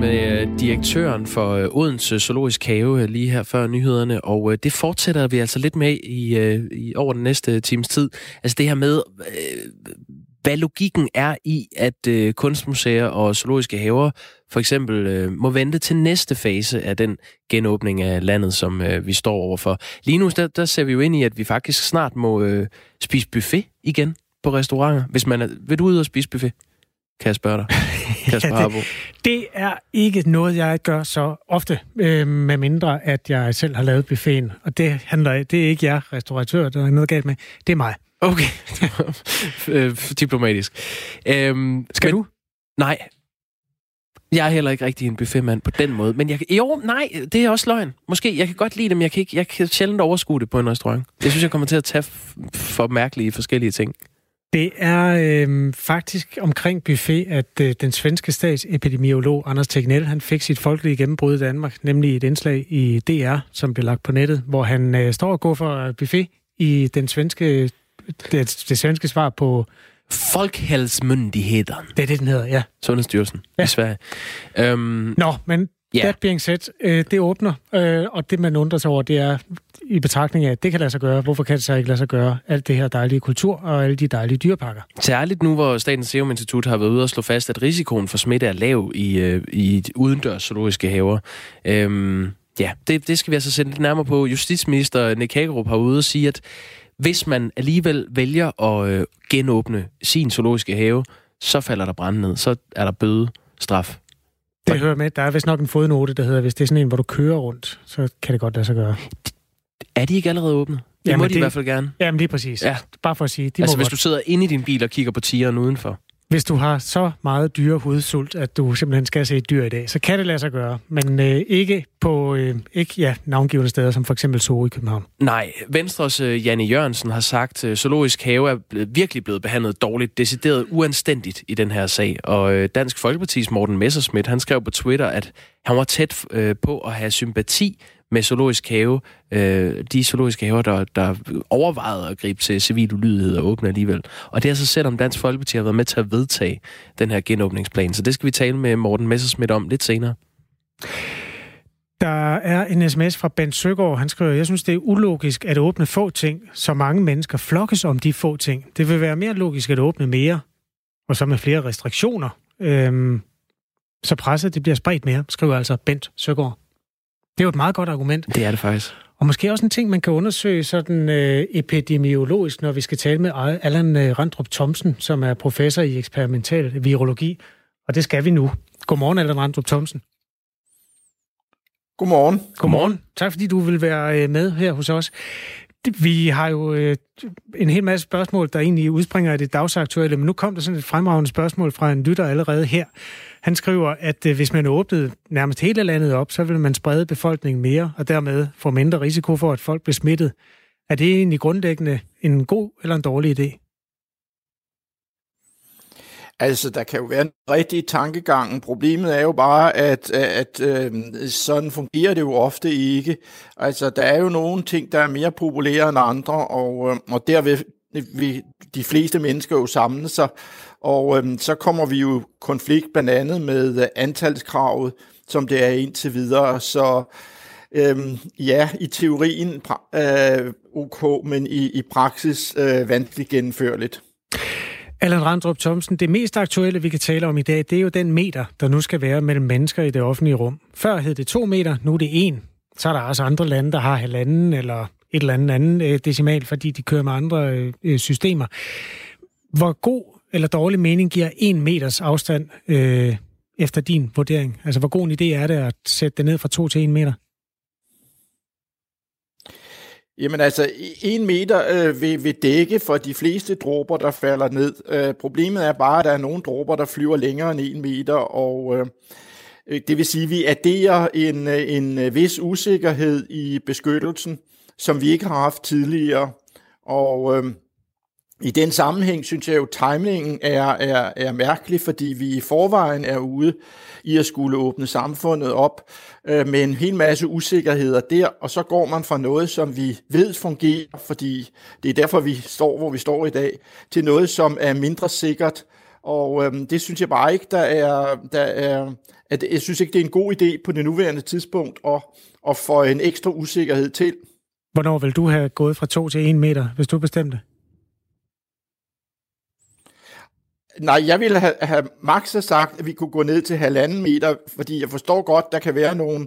med øh, direktøren for øh, Odense Zoologisk Have øh, lige her før nyhederne, og det fortsætter vi altså lidt med i, i over den næste times tid. Altså det her med, hvad logikken er i, at kunstmuseer og zoologiske haver for eksempel må vente til næste fase af den genåbning af landet, som vi står overfor. Lige nu, der, der ser vi jo ind i, at vi faktisk snart må øh, spise buffet igen på restauranter. Hvis man er, vil du ud og spise buffet? kan jeg spørge dig? Kasper ja, det, det er ikke noget, jeg gør så ofte, øh, med mindre at jeg selv har lavet buffeten. Og det handler det er ikke jer, restauratør, der er noget galt med. Det er mig. Okay. Øh, diplomatisk. Øhm, Skal men, du? Nej. Jeg er heller ikke rigtig en buffetmand på den måde. Men jeg, jo, nej, det er også løgn. Måske, jeg kan godt lide dem, jeg kan, ikke, jeg kan sjældent overskue det på en restaurant. Jeg synes, jeg kommer til at tage for mærkelige forskellige ting. Det er øh, faktisk omkring buffet, at øh, den svenske statsepidemiolog Anders Tegnell, han fik sit folkelige gennembrud i Danmark, nemlig et indslag i DR, som blev lagt på nettet, hvor han øh, står og går for buffet i den svenske, det, det svenske svar på Folkhälsmyndigheten. Det er det, den hedder, ja. Sundhedsstyrelsen ja. i Sverige. Um, Nå, men Yeah. That being said, øh, det åbner, øh, og det man undrer sig over, det er i betragtning af, at det kan lade sig gøre. Hvorfor kan det så ikke lade sig gøre? Alt det her dejlige kultur og alle de dejlige dyrepakker. Særligt nu, hvor Statens Serum Institut har været ude og slå fast, at risikoen for smitte er lav i, øh, i udendørs zoologiske haver. Øhm, ja, det, det skal vi altså sætte lidt nærmere på. Justitsminister Nick Hagerup har ude og sige, at hvis man alligevel vælger at øh, genåbne sin zoologiske have, så falder der brand ned. Så er der bøde straf det hører med. Der er vist nok en fodnote, der hedder, hvis det er sådan en, hvor du kører rundt, så kan det godt lade sig gøre. Er de ikke allerede åbne? Det jamen må de, de i hvert fald gerne. Jamen lige præcis. Ja. Bare for at sige. De altså må hvis godt. du sidder inde i din bil og kigger på tigeren udenfor. Hvis du har så meget dyre hudsult, at du simpelthen skal se et dyr i dag, så kan det lade sig gøre, men øh, ikke på øh, ikke ja, navngivende steder, som for eksempel Zoo i København. Nej, Venstres øh, Janne Jørgensen har sagt, at øh, zoologisk have er virkelig blevet behandlet dårligt, decideret uanstændigt i den her sag. Og øh, Dansk Folkeparti's Morten Messerschmidt, han skrev på Twitter, at han var tæt øh, på at have sympati med zoologisk have, øh, de zoologiske haver, der, der overvejede at gribe til civil ulydighed og åbne alligevel. Og det er så selvom Dansk Folkeparti har været med til at vedtage den her genåbningsplan. Så det skal vi tale med Morten Messersmith om lidt senere. Der er en sms fra Ben Søgaard. Han skriver, jeg synes, det er ulogisk at åbne få ting, så mange mennesker flokkes om de få ting. Det vil være mere logisk at åbne mere, og så med flere restriktioner. Øhm, så presset det bliver spredt mere, skriver altså Bent Søgaard. Det er jo et meget godt argument. Det er det faktisk. Og måske også en ting, man kan undersøge sådan øh, epidemiologisk, når vi skal tale med Allan øh, Randrup Thomsen, som er professor i eksperimental virologi. Og det skal vi nu. Godmorgen, Allan Randrup Thomsen. Godmorgen. Godmorgen. Tak fordi du vil være øh, med her hos os. Vi har jo øh, en hel masse spørgsmål, der egentlig udspringer af det dagsaktuelle, men nu kom der sådan et fremragende spørgsmål fra en lytter allerede her. Han skriver, at øh, hvis man åbnede nærmest hele landet op, så ville man sprede befolkningen mere, og dermed få mindre risiko for, at folk bliver smittet. Er det egentlig grundlæggende en god eller en dårlig idé? Altså, der kan jo være en rigtig tankegang. Problemet er jo bare, at, at, at øh, sådan fungerer det jo ofte ikke. Altså, der er jo nogle ting, der er mere populære end andre, og, øh, og derved vil de fleste mennesker jo samle sig. Og øh, så kommer vi jo konflikt blandt andet med øh, antalskravet, som det er indtil videre. Så øh, ja, i teorien øh, ok, men i, i praksis øh, vanskeligt gennemførligt. Allan Randrup Thomsen, det mest aktuelle, vi kan tale om i dag, det er jo den meter, der nu skal være mellem mennesker i det offentlige rum. Før hed det to meter, nu er det en. Så er der også andre lande, der har halvanden eller et eller andet andet øh, decimal, fordi de kører med andre øh, øh systemer. Hvor god eller dårlig mening giver en meters afstand øh, efter din vurdering? Altså, hvor god en idé er det at sætte det ned fra to til en meter? Jamen altså, en meter øh, vil, vil dække for de fleste dråber, der falder ned. Øh, problemet er bare, at der er nogle dråber, der flyver længere end en meter, og øh, øh det vil sige, at vi adderer en, øh, en øh, vis usikkerhed i beskyttelsen, som vi ikke har haft tidligere. Og øh, i den sammenhæng synes jeg jo, at timingen er, er, er mærkelig, fordi vi i forvejen er ude i at skulle åbne samfundet op øh, med en hel masse usikkerheder der, og så går man fra noget, som vi ved fungerer, fordi det er derfor, vi står, hvor vi står i dag, til noget, som er mindre sikkert, Og øhm, det synes jeg bare ikke, der er, der er at jeg synes ikke, det er en god idé på det nuværende tidspunkt at, at få en ekstra usikkerhed til. Hvornår vil du have gået fra 2 til 1 meter, hvis du bestemte? Nej, jeg ville have, have max sagt, at vi kunne gå ned til halvanden meter, fordi jeg forstår godt, der kan være nogle,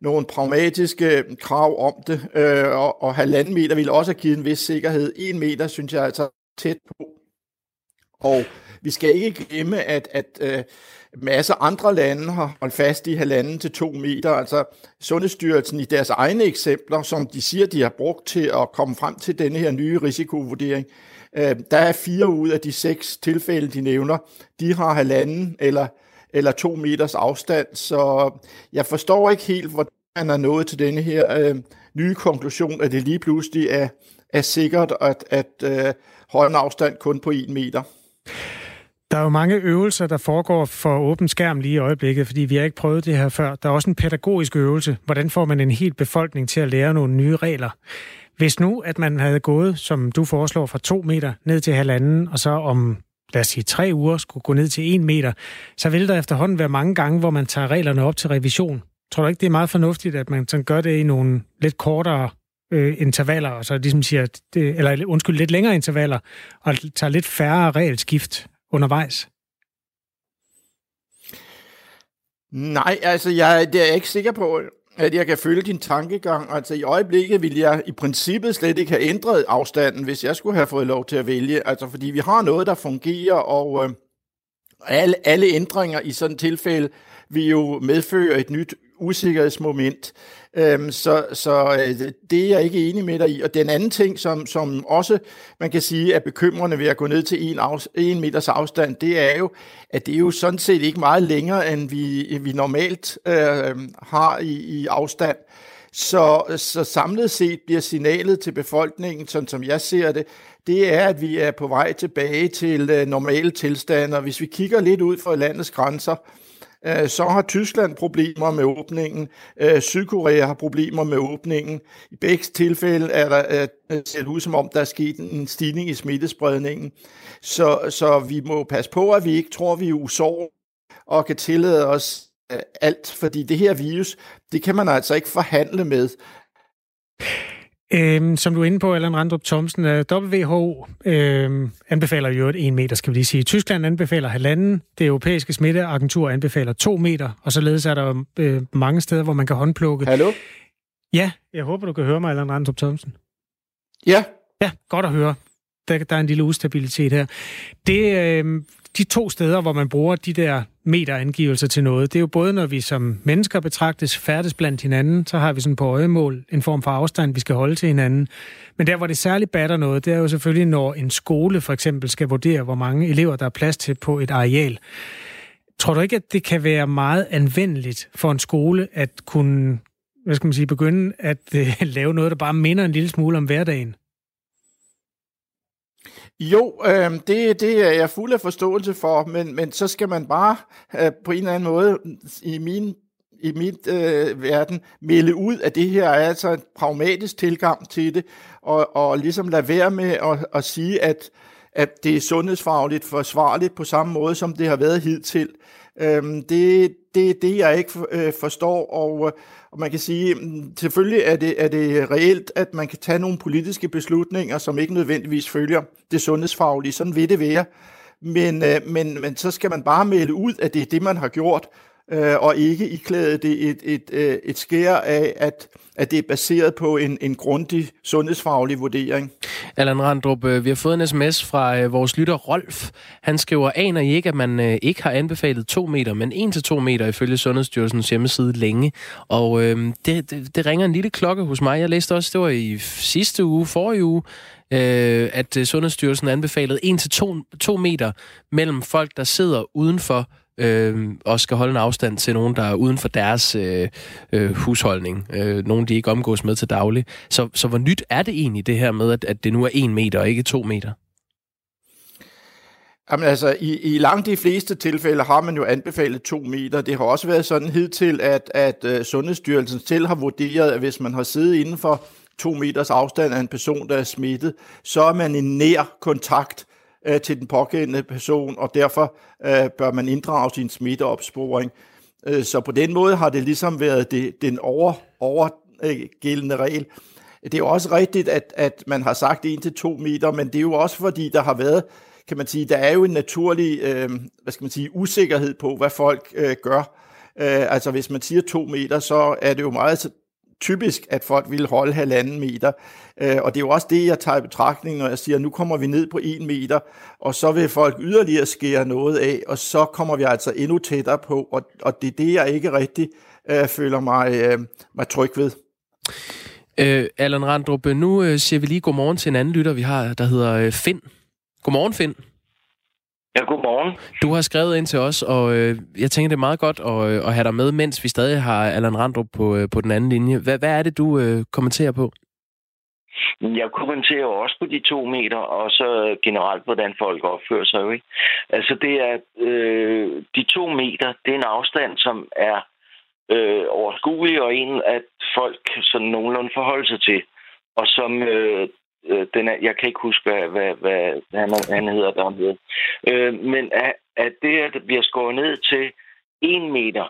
nogle pragmatiske krav om det, øh, og, og halvanden meter ville også have givet en vis sikkerhed. En meter synes jeg altså tæt på. Og vi skal ikke glemme, at, at øh, masser andre lande har holdt fast i halvanden til to meter. Altså Sundhedsstyrelsen i deres egne eksempler, som de siger, de har brugt til at komme frem til denne her nye risikovurdering, øh, Øh, der er fire ud af de seks tilfælde, de nævner, de har halvanden eller, eller to meters afstand. Så jeg forstår ikke helt, hvordan man er nået til denne her øh, nye konklusion, at det lige pludselig er, er sikkert at, at øh, holde en afstand kun på en meter. Der er jo mange øvelser, der foregår for åben skærm lige i øjeblikket, fordi vi har ikke prøvet det her før. Der er også en pædagogisk øvelse. Hvordan får man en hel befolkning til at lære nogle nye regler? Hvis nu, at man havde gået, som du foreslår, fra to meter ned til halvanden, og så om lad os sige, tre uger skulle gå ned til en meter, så vil der efterhånden være mange gange, hvor man tager reglerne op til revision. Tror du ikke, det er meget fornuftigt, at man sådan gør det i nogle lidt kortere øh, intervaller, og så ligesom siger, det, eller undskyld, lidt længere intervaller, og tager lidt færre regelskift undervejs? Nej, altså jeg, det er jeg ikke sikker på, at jeg kan følge din tankegang. Altså i øjeblikket vil jeg i princippet slet ikke have ændret afstanden, hvis jeg skulle have fået lov til at vælge. Altså fordi vi har noget, der fungerer, og øh, alle, alle ændringer i sådan et tilfælde vil jo medføre et nyt usikkerhedsmoment. Øhm, så så øh, det er jeg ikke enig med dig i. Og den anden ting, som, som også man kan sige er bekymrende ved at gå ned til en, af, en meters afstand, det er jo, at det er jo sådan set ikke meget længere, end vi, vi normalt øh, har i, i afstand. Så, så samlet set bliver signalet til befolkningen, sådan som jeg ser det, det er, at vi er på vej tilbage til øh, normale tilstande. Og hvis vi kigger lidt ud for landets grænser, Øh, Øh, så har Tyskland problemer med åbningen. Øh, Sydkorea har problemer med åbningen. I begge tilfælde er der, øh, ser det ud som om, der er sket en stigning i smittespredningen. Så, så vi må passe på, at vi ikke tror, vi er usår og kan tillade os øh, alt, fordi det her virus, det kan man altså ikke forhandle med. Øhm, som du er inde på, Allan Randrup Thomsen, uh, WHO øhm, anbefaler jo et 1 meter, skal vi lige sige. Tyskland anbefaler halvanden, det europæiske smitteagentur anbefaler 2 meter, og således er der øh, mange steder, hvor man kan håndplukke. Hallo? Ja, jeg håber, du kan høre mig, Allan Randrup Thomsen. Ja. Ja, godt at høre. Der, der er en lille ustabilitet her. Det, øh, de to steder, hvor man bruger de der meterangivelser til noget, det er jo både, når vi som mennesker betragtes færdes blandt hinanden, så har vi sådan på øjemål en form for afstand, vi skal holde til hinanden. Men der, hvor det særligt batter noget, det er jo selvfølgelig, når en skole for eksempel skal vurdere, hvor mange elever, der er plads til på et areal. Tror du ikke, at det kan være meget anvendeligt for en skole at kunne hvad skal man sige, begynde at øh, lave noget, der bare minder en lille smule om hverdagen? Jo, øh, det, det er jeg fuld af forståelse for, men, men så skal man bare øh, på en eller anden måde i min i mit øh, verden melde ud, at det her er altså en pragmatisk tilgang til det, og, og ligesom lade være med at, at sige, at, at det er sundhedsfagligt forsvarligt på samme måde, som det har været hidtil. Øhm, det, det er det, jeg ikke øh, forstår, og, og man kan sige, mm, selvfølgelig er det, er det reelt, at man kan tage nogle politiske beslutninger, som ikke nødvendigvis følger det sundhedsfaglige. Sådan vil det være. Men, øh, men, men så skal man bare melde ud, at det er det, man har gjort, øh, og ikke iklæde det et, et, et, et skær af, at, at det er baseret på en, en grundig sundhedsfaglig vurdering. Allan Randrup, øh, vi har fået en sms fra øh, vores lytter Rolf. Han skriver, aner I ikke, at man ikke har anbefalet to meter, men 1 til to meter ifølge Sundhedsstyrelsens hjemmeside længe. Og øh, det, det, det ringer en lille klokke hos mig. Jeg læste også, det var i sidste uge, forrige uge, øh, at Sundhedsstyrelsen anbefalede 1 til to, to meter mellem folk, der sidder udenfor øh, og skal holde en afstand til nogen, der er uden for deres øh, øh, husholdning. Øh, nogen, de ikke omgås med til daglig. Så, så hvor nyt er det egentlig det her med, at, at det nu er en meter og ikke to meter? Jamen altså, i, i langt de fleste tilfælde har man jo anbefalet to meter. Det har også været sådan hidtil, at, at uh, Sundhedsstyrelsen selv har vurderet, at hvis man har siddet inden for to meters afstand af en person, der er smittet, så er man i nær kontakt øh, til den pågældende person, og derfor øh, bør man inddrage sin smitteopsporing. Øh, så på den måde har det ligesom været det, den over, overgældende regel. Det er jo også rigtigt, at, at man har sagt 1-2 meter, men det er jo også fordi, der har været, kan man sige, der er jo en naturlig, øh, hvad skal man sige, usikkerhed på, hvad folk øh, gør. Øh, altså hvis man siger 2 meter, så er det jo meget typisk, at folk vil holde halvanden meter. Øh, og det er jo også det, jeg tager i betragtning, når jeg siger, at nu kommer vi ned på en meter, og så vil folk yderligere skære noget af, og så kommer vi altså endnu tættere på, og, og det er det, jeg ikke rigtig øh, føler mig, øh, mig tryg ved. Øh, Allan Randrup, nu øh, siger vi lige godmorgen til en anden lytter, vi har, der hedder øh, Finn. Godmorgen, Finn. Ja, godmorgen. Du har skrevet ind til os, og øh, jeg tænker, det er meget godt at, øh, at have dig med, mens vi stadig har Allan Randrup på, øh, på den anden linje. Hvad, hvad er det, du øh, kommenterer på? Jeg kommenterer også på de to meter, og så generelt, hvordan folk opfører sig. Ikke? Altså, det er øh, de to meter, det er en afstand, som er øh, overskuelig, og en, at folk sådan nogenlunde forholder sig til, og som øh, øh, den er, jeg kan ikke huske, hvad, hvad, hvad han, han hedder der. Øh, men at, at det, at det bliver skåret ned til en meter,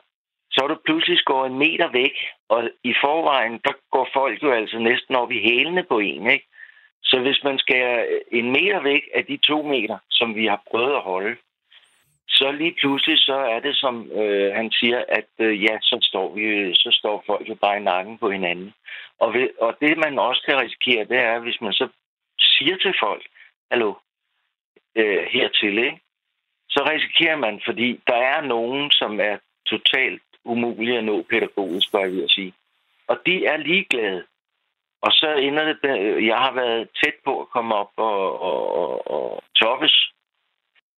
så er du pludselig skåret en meter væk, og i forvejen, der går folk jo altså næsten op i hælene på en, ikke? Så hvis man skal en meter væk af de to meter, som vi har prøvet at holde, så lige pludselig så er det, som øh, han siger, at øh, ja, så står, vi, så står folk jo bare i nakken på hinanden. Og, ved, og det, man også kan risikere, det er, hvis man så siger til folk, hallo, øh, hertil, ikke? så risikerer man, fordi der er nogen, som er totalt umulige at nå pædagogisk, bare jeg sige. Og de er ligeglade. Og så ender det, øh, jeg har været tæt på at komme op og, og, og, og toppes.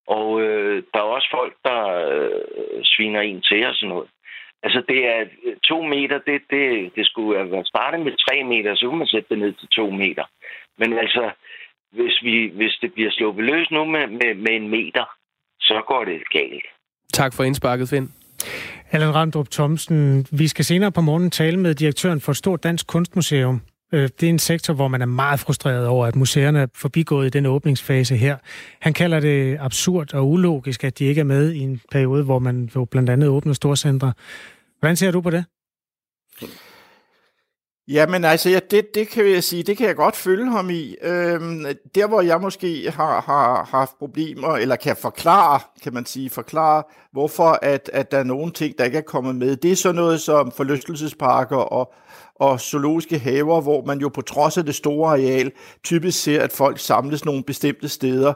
Og øh, der er også folk, der øh, sviner en til og sådan noget. Altså, det er to meter, det, det, det skulle være startet med tre meter, så kunne man sætte det ned til to meter. Men altså, hvis, vi, hvis det bliver sluppet løs nu med, med, med en meter, så går det galt. Tak for indsparket, Finn. Allan Randrup Thomsen, vi skal senere på morgen tale med direktøren for et stort dansk kunstmuseum. Øh, det er en sektor, hvor man er meget frustreret over, at museerne er forbigået i den åbningsfase her. Han kalder det absurd og ulogisk, at de ikke er med i en periode, hvor man jo blandt andet åbner storcentre. Hvordan ser du på det? Jamen altså, ja, det, det kan jeg sige, det kan jeg godt følge ham i. Øhm, der, hvor jeg måske har, har haft problemer, eller kan forklare, kan man sige, forklare, hvorfor at, at der er nogle ting, der ikke er kommet med, det er sådan noget som forlystelsesparker og, og zoologiske haver, hvor man jo på trods af det store areal typisk ser, at folk samles nogle bestemte steder.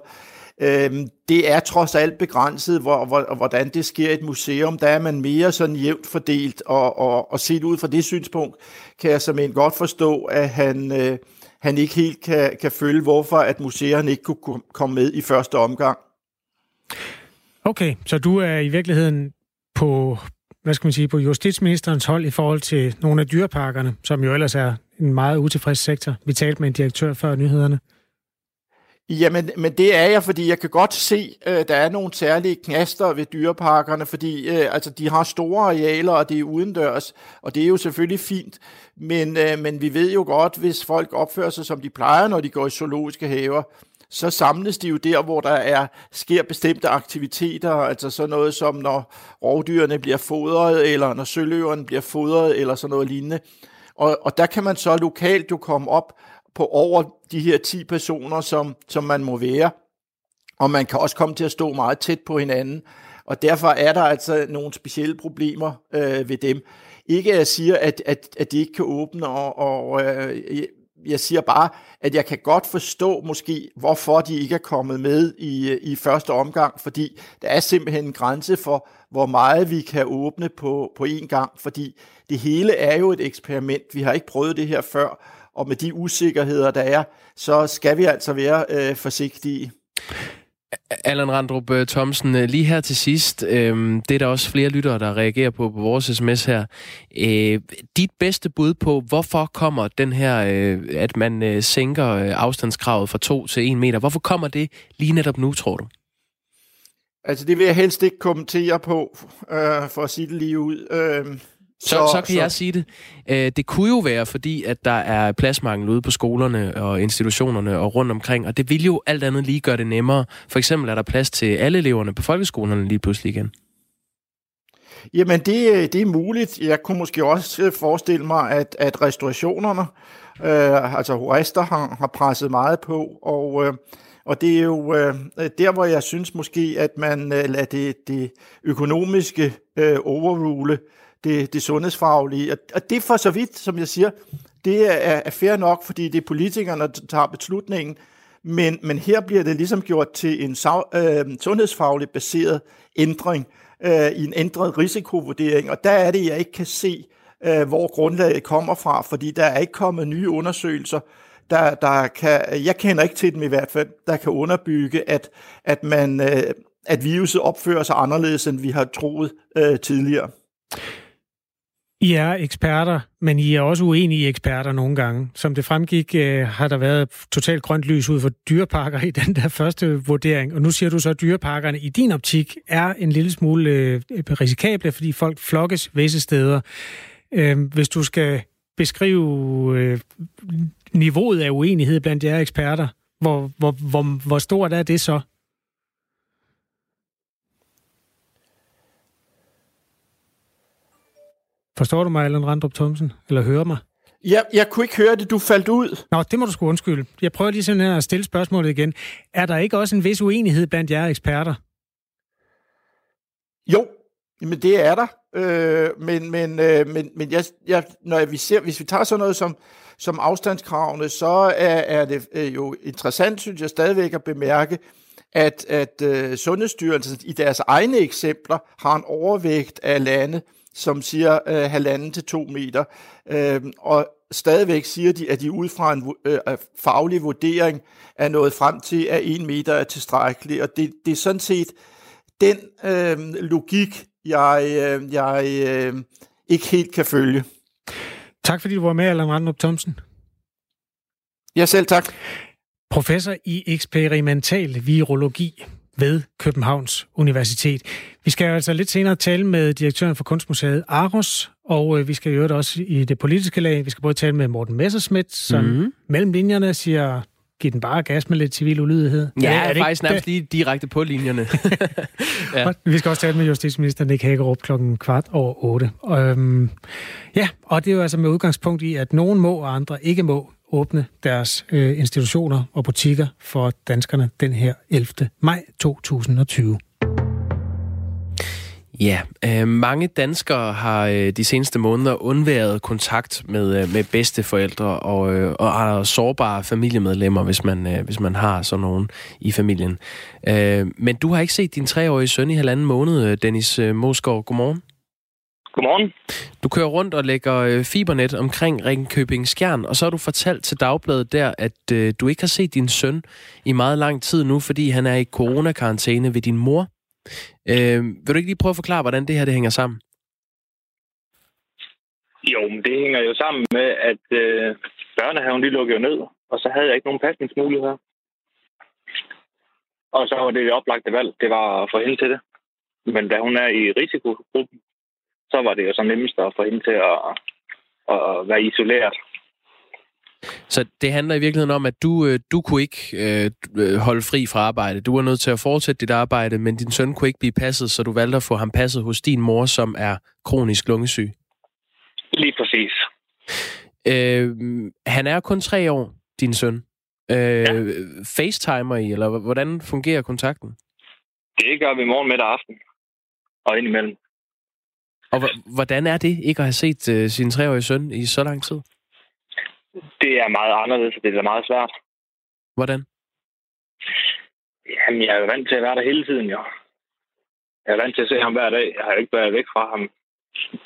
Øhm, det er trods alt begrænset, hvor, hvor, hvordan det sker i et museum. Der er man mere sådan jævnt fordelt, og, og, og set ud fra det synspunkt, kan jeg som en godt forstå, at han, øh, han ikke helt kan, kan følge, hvorfor at museerne ikke kunne komme med i første omgang. Okay, så du er i virkeligheden på, hvad skal man sige, på justitsministerens hold i forhold til nogle af dyreparkerne, som jo ellers er en meget utilfreds sektor. Vi talte med en direktør før nyhederne. Jamen, men det er jeg, fordi jeg kan godt se, øh, der er nogle særlige knaster ved dyreparkerne, fordi øh, altså, de har store arealer, og det er udendørs, og det er jo selvfølgelig fint, men, øh, men vi ved jo godt, hvis folk opfører sig, som de plejer, når de går i zoologiske haver, så samles de jo der, hvor der er sker bestemte aktiviteter, altså sådan noget som når rovdyrene bliver fodret, eller når søløverne bliver fodret, eller sådan noget lignende. Og, og der kan man så lokalt jo komme op på over de her 10 personer, som, som man må være. Og man kan også komme til at stå meget tæt på hinanden. Og derfor er der altså nogle specielle problemer øh, ved dem. Ikke at jeg siger, at, at, at de ikke kan åbne, og, og øh, jeg siger bare, at jeg kan godt forstå måske, hvorfor de ikke er kommet med i, i første omgang, fordi der er simpelthen en grænse for, hvor meget vi kan åbne på, på én gang, fordi det hele er jo et eksperiment. Vi har ikke prøvet det her før, og med de usikkerheder, der er, så skal vi altså være øh, forsigtige. Allan Randrup øh, Thomsen, øh, lige her til sidst, øh, det er der også flere lyttere, der reagerer på på vores sms her. Øh, dit bedste bud på, hvorfor kommer den her, øh, at man øh, sænker øh, afstandskravet fra 2 til 1 meter, hvorfor kommer det lige netop nu, tror du? Altså det vil jeg helst ikke kommentere på, øh, for at sige det lige ud. Øh, så, så, så kan så... jeg sige det. Øh, det kunne jo være, fordi at der er pladsmangel ude på skolerne og institutionerne og rundt omkring, og det vil jo alt andet lige gøre det nemmere. For eksempel er der plads til alle eleverne på folkeskolerne lige pludselig igen. Jamen, det, det er muligt. Jeg kunne måske også forestille mig, at, at restaurationerne, øh, altså horister, har, har presset meget på, og, øh, og det er jo øh, der, hvor jeg synes måske, at man øh, lader det, det økonomiske øh, overrule det, det sundhedsfaglige. Og, og det for så vidt, som jeg siger, det er, er fair nok, fordi det er politikerne, der tager beslutningen, men, men her bliver det ligesom gjort til en øh, sundhedsfagligt baseret ændring, øh, i en ændret risikovurdering, og der er det, jeg ikke kan se, øh, hvor grundlaget kommer fra, fordi der er ikke kommet nye undersøgelser, der, der kan, jeg kender ikke til dem i hvert fald, der kan underbygge, at, at, man, øh, at viruset opfører sig anderledes, end vi har troet øh, tidligere. I er eksperter, men I er også uenige eksperter nogle gange. Som det fremgik, øh, har der været totalt grønt lys ud for dyreparker i den der første vurdering. Og nu siger du så, at dyreparkerne i din optik er en lille smule øh, risikable, fordi folk flokkes visse steder. Øh, hvis du skal beskrive øh, niveauet af uenighed blandt jer eksperter, hvor, hvor, hvor, hvor stort er det så? Forstår du mig, Allan Randrup Thomsen? Eller hører mig? Ja, jeg kunne ikke høre det, du faldt ud. Nå, det må du sgu undskylde. Jeg prøver lige sådan her at stille spørgsmålet igen. Er der ikke også en vis uenighed blandt jer eksperter? Jo, men det er der. Øh, men men, øh, men, men jeg, jeg, når vi ser, hvis vi tager sådan noget som, som afstandskravene, så er, er det øh, jo interessant, synes jeg stadigvæk at bemærke, at, at øh, Sundhedsstyrelsen i deres egne eksempler har en overvægt af lande, som siger øh, halvanden til to meter. Øh, og stadigvæk siger de, at de ud fra en øh, faglig vurdering er nået frem til, at en meter er tilstrækkeligt. Og det, det er sådan set den øh, logik, jeg, øh, jeg øh, ikke helt kan følge. Tak fordi du var med, Allan Randrup Thomsen. Ja, selv tak. Professor i eksperimental virologi ved Københavns Universitet. Vi skal altså lidt senere tale med direktøren for Kunstmuseet Aros, og øh, vi skal jo også i det politiske lag. Vi skal både tale med Morten Messerschmidt, som mm. mellem linjerne siger, giv den bare gas med lidt civil ulydighed. Ja, er det faktisk nærmest lige direkte på linjerne. ja. Vi skal også tale med justitsminister Nick Hagerup klokken kvart over otte. Øhm, ja, og det er jo altså med udgangspunkt i, at nogen må og andre ikke må åbne deres øh, institutioner og butikker for danskerne den her 11. maj 2020. Ja, øh, mange danskere har øh, de seneste måneder undværet kontakt med, øh, med bedsteforældre og, øh, og sårbare familiemedlemmer, hvis man, øh, hvis man har sådan nogen i familien. Øh, men du har ikke set din treårige søn i halvanden måned, øh, Dennis øh, Mosgaard. Godmorgen. Godmorgen. Du kører rundt og lægger øh, fibernet omkring Ringkøbing Skjern, og så har du fortalt til Dagbladet der, at øh, du ikke har set din søn i meget lang tid nu, fordi han er i coronakarantæne ved din mor. Øh, vil du ikke lige prøve at forklare, hvordan det her det hænger sammen? Jo, men det hænger jo sammen med, at øh, børnehaven lige lukkede ned, og så havde jeg ikke nogen pasningsmuligheder. Og så var det det oplagte valg, det var at få hende til det. Men da hun er i risikogruppen, så var det jo så nemmest at få hende til at, at være isoleret. Så det handler i virkeligheden om, at du, øh, du kunne ikke øh, holde fri fra arbejde. Du var nødt til at fortsætte dit arbejde, men din søn kunne ikke blive passet, så du valgte at få ham passet hos din mor, som er kronisk lungesyg. Lige præcis. Øh, han er kun tre år, din søn. Øh, ja. Facetimer I, eller hvordan fungerer kontakten? Det gør vi morgen, middag og aften. Og indimellem. Og hvordan er det ikke at have set uh, sin treårige søn i så lang tid? Det er meget anderledes, og det er meget svært. Hvordan? Jamen, jeg er jo vant til at være der hele tiden, jo. Jeg er vant til at se ham hver dag. Jeg har jo ikke været væk fra ham,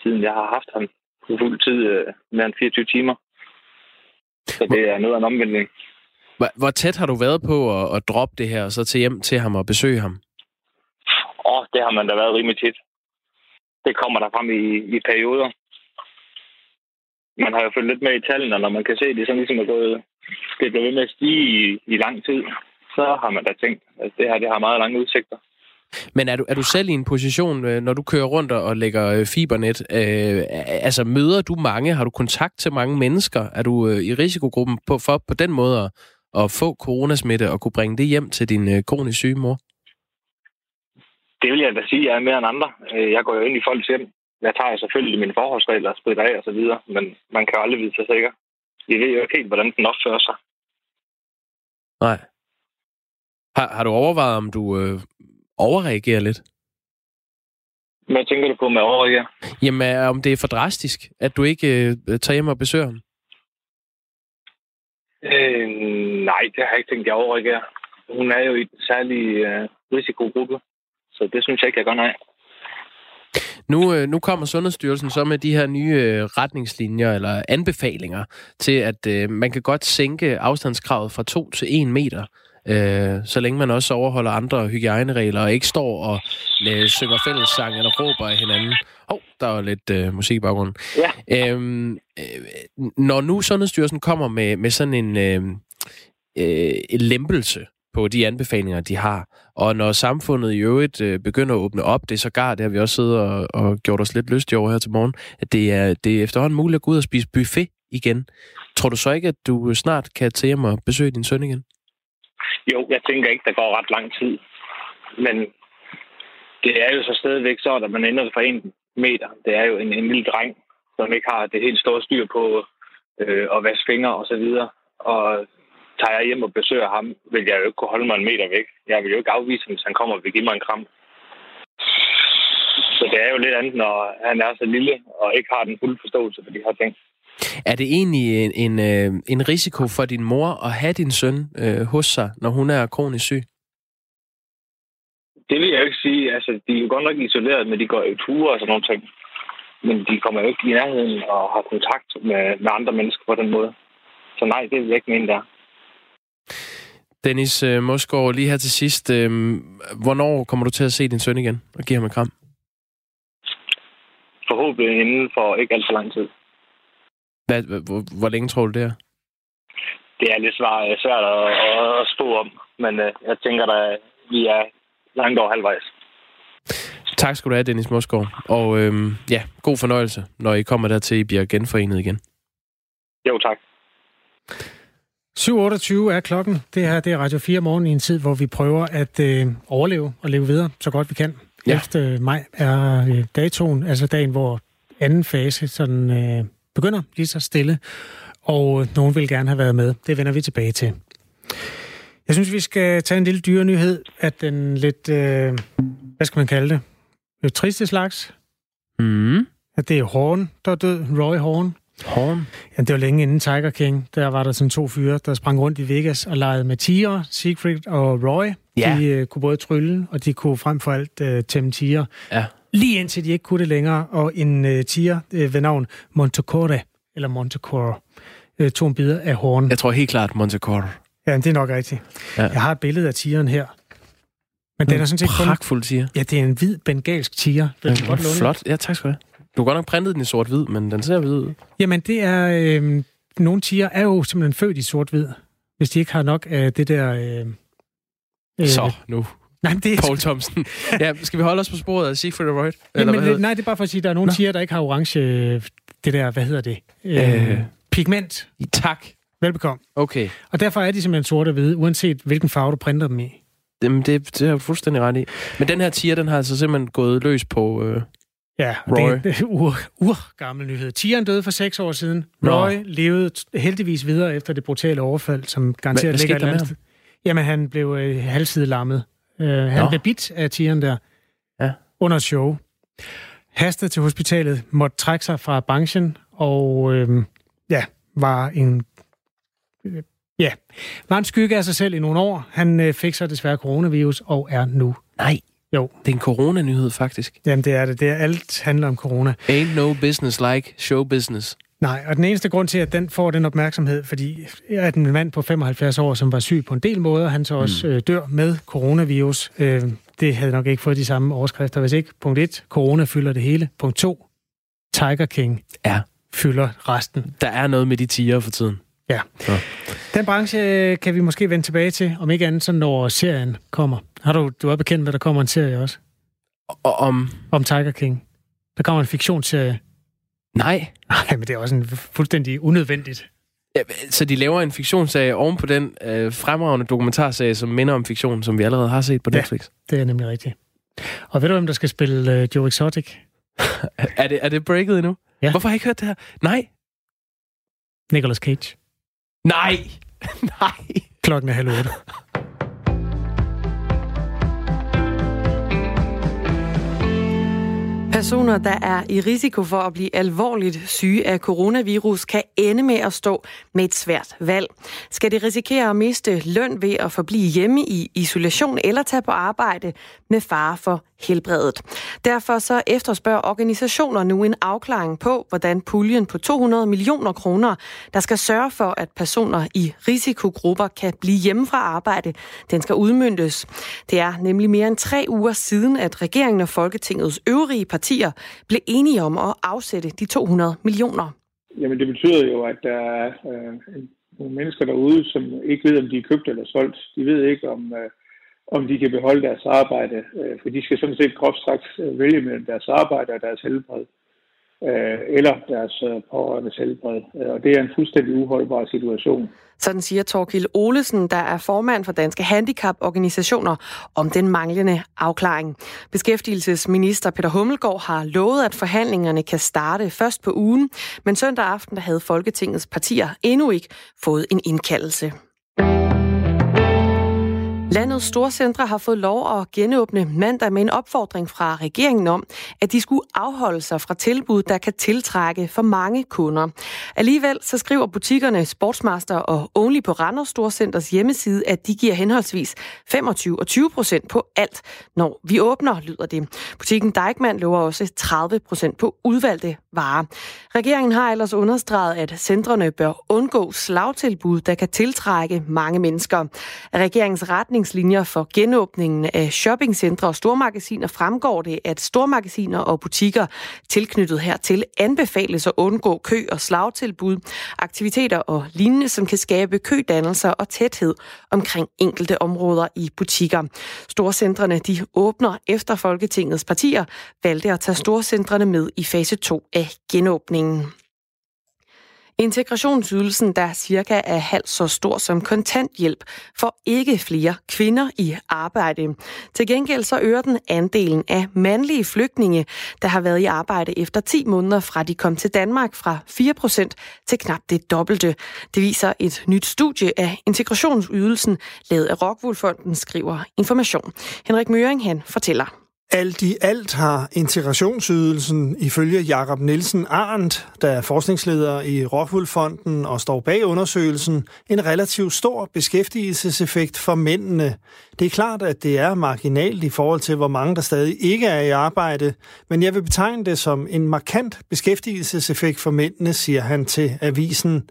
siden jeg har haft ham på fuld tid uh, mere end 24 timer. Så det er noget af en omvendning. Hvor, hvor tæt har du været på at, at droppe det her, og så til hjem til ham og besøge ham? Åh, oh, det har man da været rimelig tit det kommer der frem i, i perioder. Man har jo følt lidt med i tallene, når man kan se, at det sådan ligesom er gået, det er blevet ved med at stige i, i lang tid, så har man da tænkt, at det her det har meget lange udsigter. Men er du, er du selv i en position, øh, når du kører rundt og lægger øh, fibernet, øh, altså møder du mange, har du kontakt til mange mennesker? Er du øh, i risikogruppen på, for på den måde at, at få coronasmitte og kunne bringe det hjem til din øh, kronisk syge mor? Det vil jeg da sige, jeg er mere end andre. Øh, jeg går jo ind i folks hjem. Jeg tager selvfølgelig mine forholdsregler og spritter af og så videre, men man kan jo aldrig vide sig sikker. Vi ved jo ikke helt, hvordan den opfører sig. Nej. Har, har du overvejet, om du øh, overreagerer lidt? Hvad tænker du på med overreagere? Jamen, om det er for drastisk, at du ikke øh, tager hjem og besøger ham? Øh, nej, det har jeg ikke tænkt, jeg overreagerer. Hun er jo i en særlig øh, risikogruppe, så det synes jeg ikke, jeg gør nej. Nu, øh, nu kommer Sundhedsstyrelsen så med de her nye øh, retningslinjer eller anbefalinger til, at øh, man kan godt sænke afstandskravet fra 2 til 1 meter, øh, så længe man også overholder andre hygiejneregler og ikke står og øh, synger fællessang eller råber af hinanden. Åh, oh, der var lidt øh, musik i baggrunden. Ja. Øhm, øh, når nu Sundhedsstyrelsen kommer med, med sådan en, øh, øh, lempelse på de anbefalinger, de har. Og når samfundet i øvrigt øh, begynder at åbne op, det er sågar, det har vi også siddet og, og gjort os lidt lyst over her til morgen, at det er, det er efterhånden muligt at gå ud og spise buffet igen. Tror du så ikke, at du øh, snart kan tage hjem og besøge din søn igen? Jo, jeg tænker ikke, der går ret lang tid. Men det er jo så stadigvæk så, at man ender for en meter. Det er jo en, en lille dreng, som ikke har det helt store styr på øh, at vaske fingre og så videre. Og tager jeg hjem og besøger ham, vil jeg jo ikke kunne holde mig en meter væk. Jeg vil jo ikke afvise ham, hvis han kommer og vil give mig en kram. Så det er jo lidt andet, når han er så lille og ikke har den fulde forståelse for de her ting. Er det egentlig en, en, øh, en risiko for din mor at have din søn øh, hos sig, når hun er kronisk syg? Det vil jeg jo ikke sige. Altså, de er jo godt nok isoleret, men de går i ture og sådan nogle ting. Men de kommer jo ikke i nærheden og har kontakt med, med andre mennesker på den måde. Så nej, det vil jeg ikke mene, der. Dennis øh, Mosgaard, lige her til sidst. Øh, hvornår kommer du til at se din søn igen og give ham en kram? Forhåbentlig inden for ikke alt for lang tid. Hvad, hvor, hvor længe tror du det er? Det er lidt svært, svært at, at spå om, men øh, jeg tænker, at vi er langt over halvvejs. Tak skal du have, Dennis Mosgaard. Og øhm, ja, god fornøjelse, når I kommer dertil, I bliver genforenet igen. Jo, tak. 7.28 er klokken. Det her det er Radio 4 morgen i en tid, hvor vi prøver at øh, overleve og leve videre så godt vi kan. Ja. Efter maj er øh, datoen, altså dagen, hvor anden fase sådan, øh, begynder lige så stille, og øh, nogen vil gerne have været med. Det vender vi tilbage til. Jeg synes, vi skal tage en lille dyre nyhed af den lidt, øh, hvad skal man kalde det, lidt triste slags. Mm. At det er Horn, der er død. Roy Horn. Horn. Ja, det var længe inden Tiger King. Der var der sådan to fyre, der sprang rundt i Vegas og legede med tiger, Siegfried og Roy. Ja. De øh, kunne både trylle, og de kunne frem for alt øh, tæmme tiger. Ja. Lige indtil de ikke kunne det længere, og en øh, tiger øh, ved navn Montecore, eller Montecore, øh, tog en bidder af horn. Jeg tror helt klart Montecore. Ja, det er nok rigtigt. Ja. Jeg har et billede af tigeren her. Men den er sådan set kun... Pragtfuld tiger. Ja, det er en hvid bengalsk tiger. Vil du godt? Flot. Ja, tak skal du have. Du har godt nok printet den i sort-hvid, men den ser hvid ud. Jamen, det er... Øh, nogle tiger er jo simpelthen født i sort-hvid, hvis de ikke har nok af det der... Øh, øh, Så, nu. Nej, men det er... Paul Thomsen. Ja, skal vi holde os på sporet af Siegfried og Roy? Eller Jamen, det, nej, det er bare for at sige, at der er nogle Nå. tiger, der ikke har orange... øh, Det der, hvad hedder det? Øh, Øh. Pigment. Tak. Velbekomme. Okay. Og derfor er de simpelthen sorte og hvide, uanset hvilken farve du printer dem i. Jamen, det, det er jeg fuldstændig ret i. Men den her tiger, den har altså simpelthen gået løs på... Øh... Ja, Roy. det er en ur, urgammel nyhed. Tigeren døde for seks år siden. Nå. Roy levede t- heldigvis videre efter det brutale overfald, som garanteret ligger et andet. Jamen, han blev øh, halvsidelammet. Øh, han Nå. blev bit af tigeren der Ja. under show. Hastet til hospitalet, måtte trække sig fra branchen, og øh, ja, var en øh, ja, var en skygge af sig selv i nogle år. Han øh, fik så desværre coronavirus og er nu. Nej. Jo. Det er en coronanyhed, faktisk. Jamen, det er det. det er, alt handler om corona. Ain't no business like show business. Nej, og den eneste grund til, at den får den opmærksomhed, fordi at en mand på 75 år, som var syg på en del måder, han så også øh, dør med coronavirus. Øh, det havde nok ikke fået de samme overskrifter, hvis ikke. Punkt 1, corona fylder det hele. Punkt 2, Tiger King Ja. fylder resten. Der er noget med de tiger for tiden. Ja. Så. Den branche kan vi måske vende tilbage til, om ikke andet, så når serien kommer. Har du, du er bekendt med, at der kommer en serie også? Og om? Om Tiger King. Der kommer en fiktionsserie. Nej. Nej, men det er også en fuldstændig unødvendigt. Ja, så de laver en fiktionsserie oven på den øh, fremragende dokumentarserie, som minder om fiktion, som vi allerede har set på Netflix. Ja, det er nemlig rigtigt. Og ved du, hvem der skal spille øh, Joe Exotic? er, det, er det breaket endnu? Ja. Hvorfor har jeg ikke hørt det her? Nej. Nicolas Cage. Nej! Nej! Klokken er halv otte. Personer, der er i risiko for at blive alvorligt syge af coronavirus, kan ende med at stå med et svært valg. Skal de risikere at miste løn ved at forblive hjemme i isolation eller tage på arbejde med fare for helbredet? Derfor så efterspørger organisationer nu en afklaring på, hvordan puljen på 200 millioner kroner, der skal sørge for, at personer i risikogrupper kan blive hjemme fra arbejde, den skal udmyndtes. Det er nemlig mere end tre uger siden, at regeringen og Folketingets øvrige partier partier blev enige om at afsætte de 200 millioner. Jamen det betyder jo, at der er øh, nogle mennesker derude, som ikke ved, om de er købt eller solgt. De ved ikke, om, øh, om de kan beholde deres arbejde, øh, for de skal sådan set groft sagt øh, vælge mellem deres arbejde og deres helbred øh, Øh, eller deres pårørende pårørendes helbred. Øh, og det er en fuldstændig uholdbar situation. Sådan siger Torkil Olesen, der er formand for Danske Handicaporganisationer, om den manglende afklaring. Beskæftigelsesminister Peter Hummelgaard har lovet, at forhandlingerne kan starte først på ugen, men søndag aften der havde Folketingets partier endnu ikke fået en indkaldelse. Landets storcentre har fået lov at genåbne mandag med en opfordring fra regeringen om, at de skulle afholde sig fra tilbud, der kan tiltrække for mange kunder. Alligevel så skriver butikkerne Sportsmaster og Only på Randers Storcenters hjemmeside, at de giver henholdsvis 25 og 20 procent på alt, når vi åbner, lyder det. Butikken Dijkman lover også 30 procent på udvalgte varer. Regeringen har ellers understreget, at centrene bør undgå slagtilbud, der kan tiltrække mange mennesker. Regeringens retning retningslinjer for genåbningen af shoppingcentre og stormagasiner fremgår det, at stormagasiner og butikker tilknyttet hertil anbefales at undgå kø og slagtilbud, aktiviteter og lignende, som kan skabe kødannelser og tæthed omkring enkelte områder i butikker. Storcentrene de åbner efter Folketingets partier valgte at tage storcentrene med i fase 2 af genåbningen. Integrationsydelsen, der cirka er halvt så stor som kontanthjælp, får ikke flere kvinder i arbejde. Til gengæld så øger den andelen af mandlige flygtninge, der har været i arbejde efter 10 måneder fra de kom til Danmark fra 4% til knap det dobbelte. Det viser et nyt studie af integrationsydelsen, lavet af Rockwool skriver Information. Henrik Møring, han fortæller. Alt i alt har integrationsydelsen ifølge Jakob Nielsen Arndt, der er forskningsleder i Rockwool og står bag undersøgelsen, en relativt stor beskæftigelseseffekt for mændene. Det er klart, at det er marginalt i forhold til, hvor mange der stadig ikke er i arbejde, men jeg vil betegne det som en markant beskæftigelseseffekt for mændene, siger han til avisen.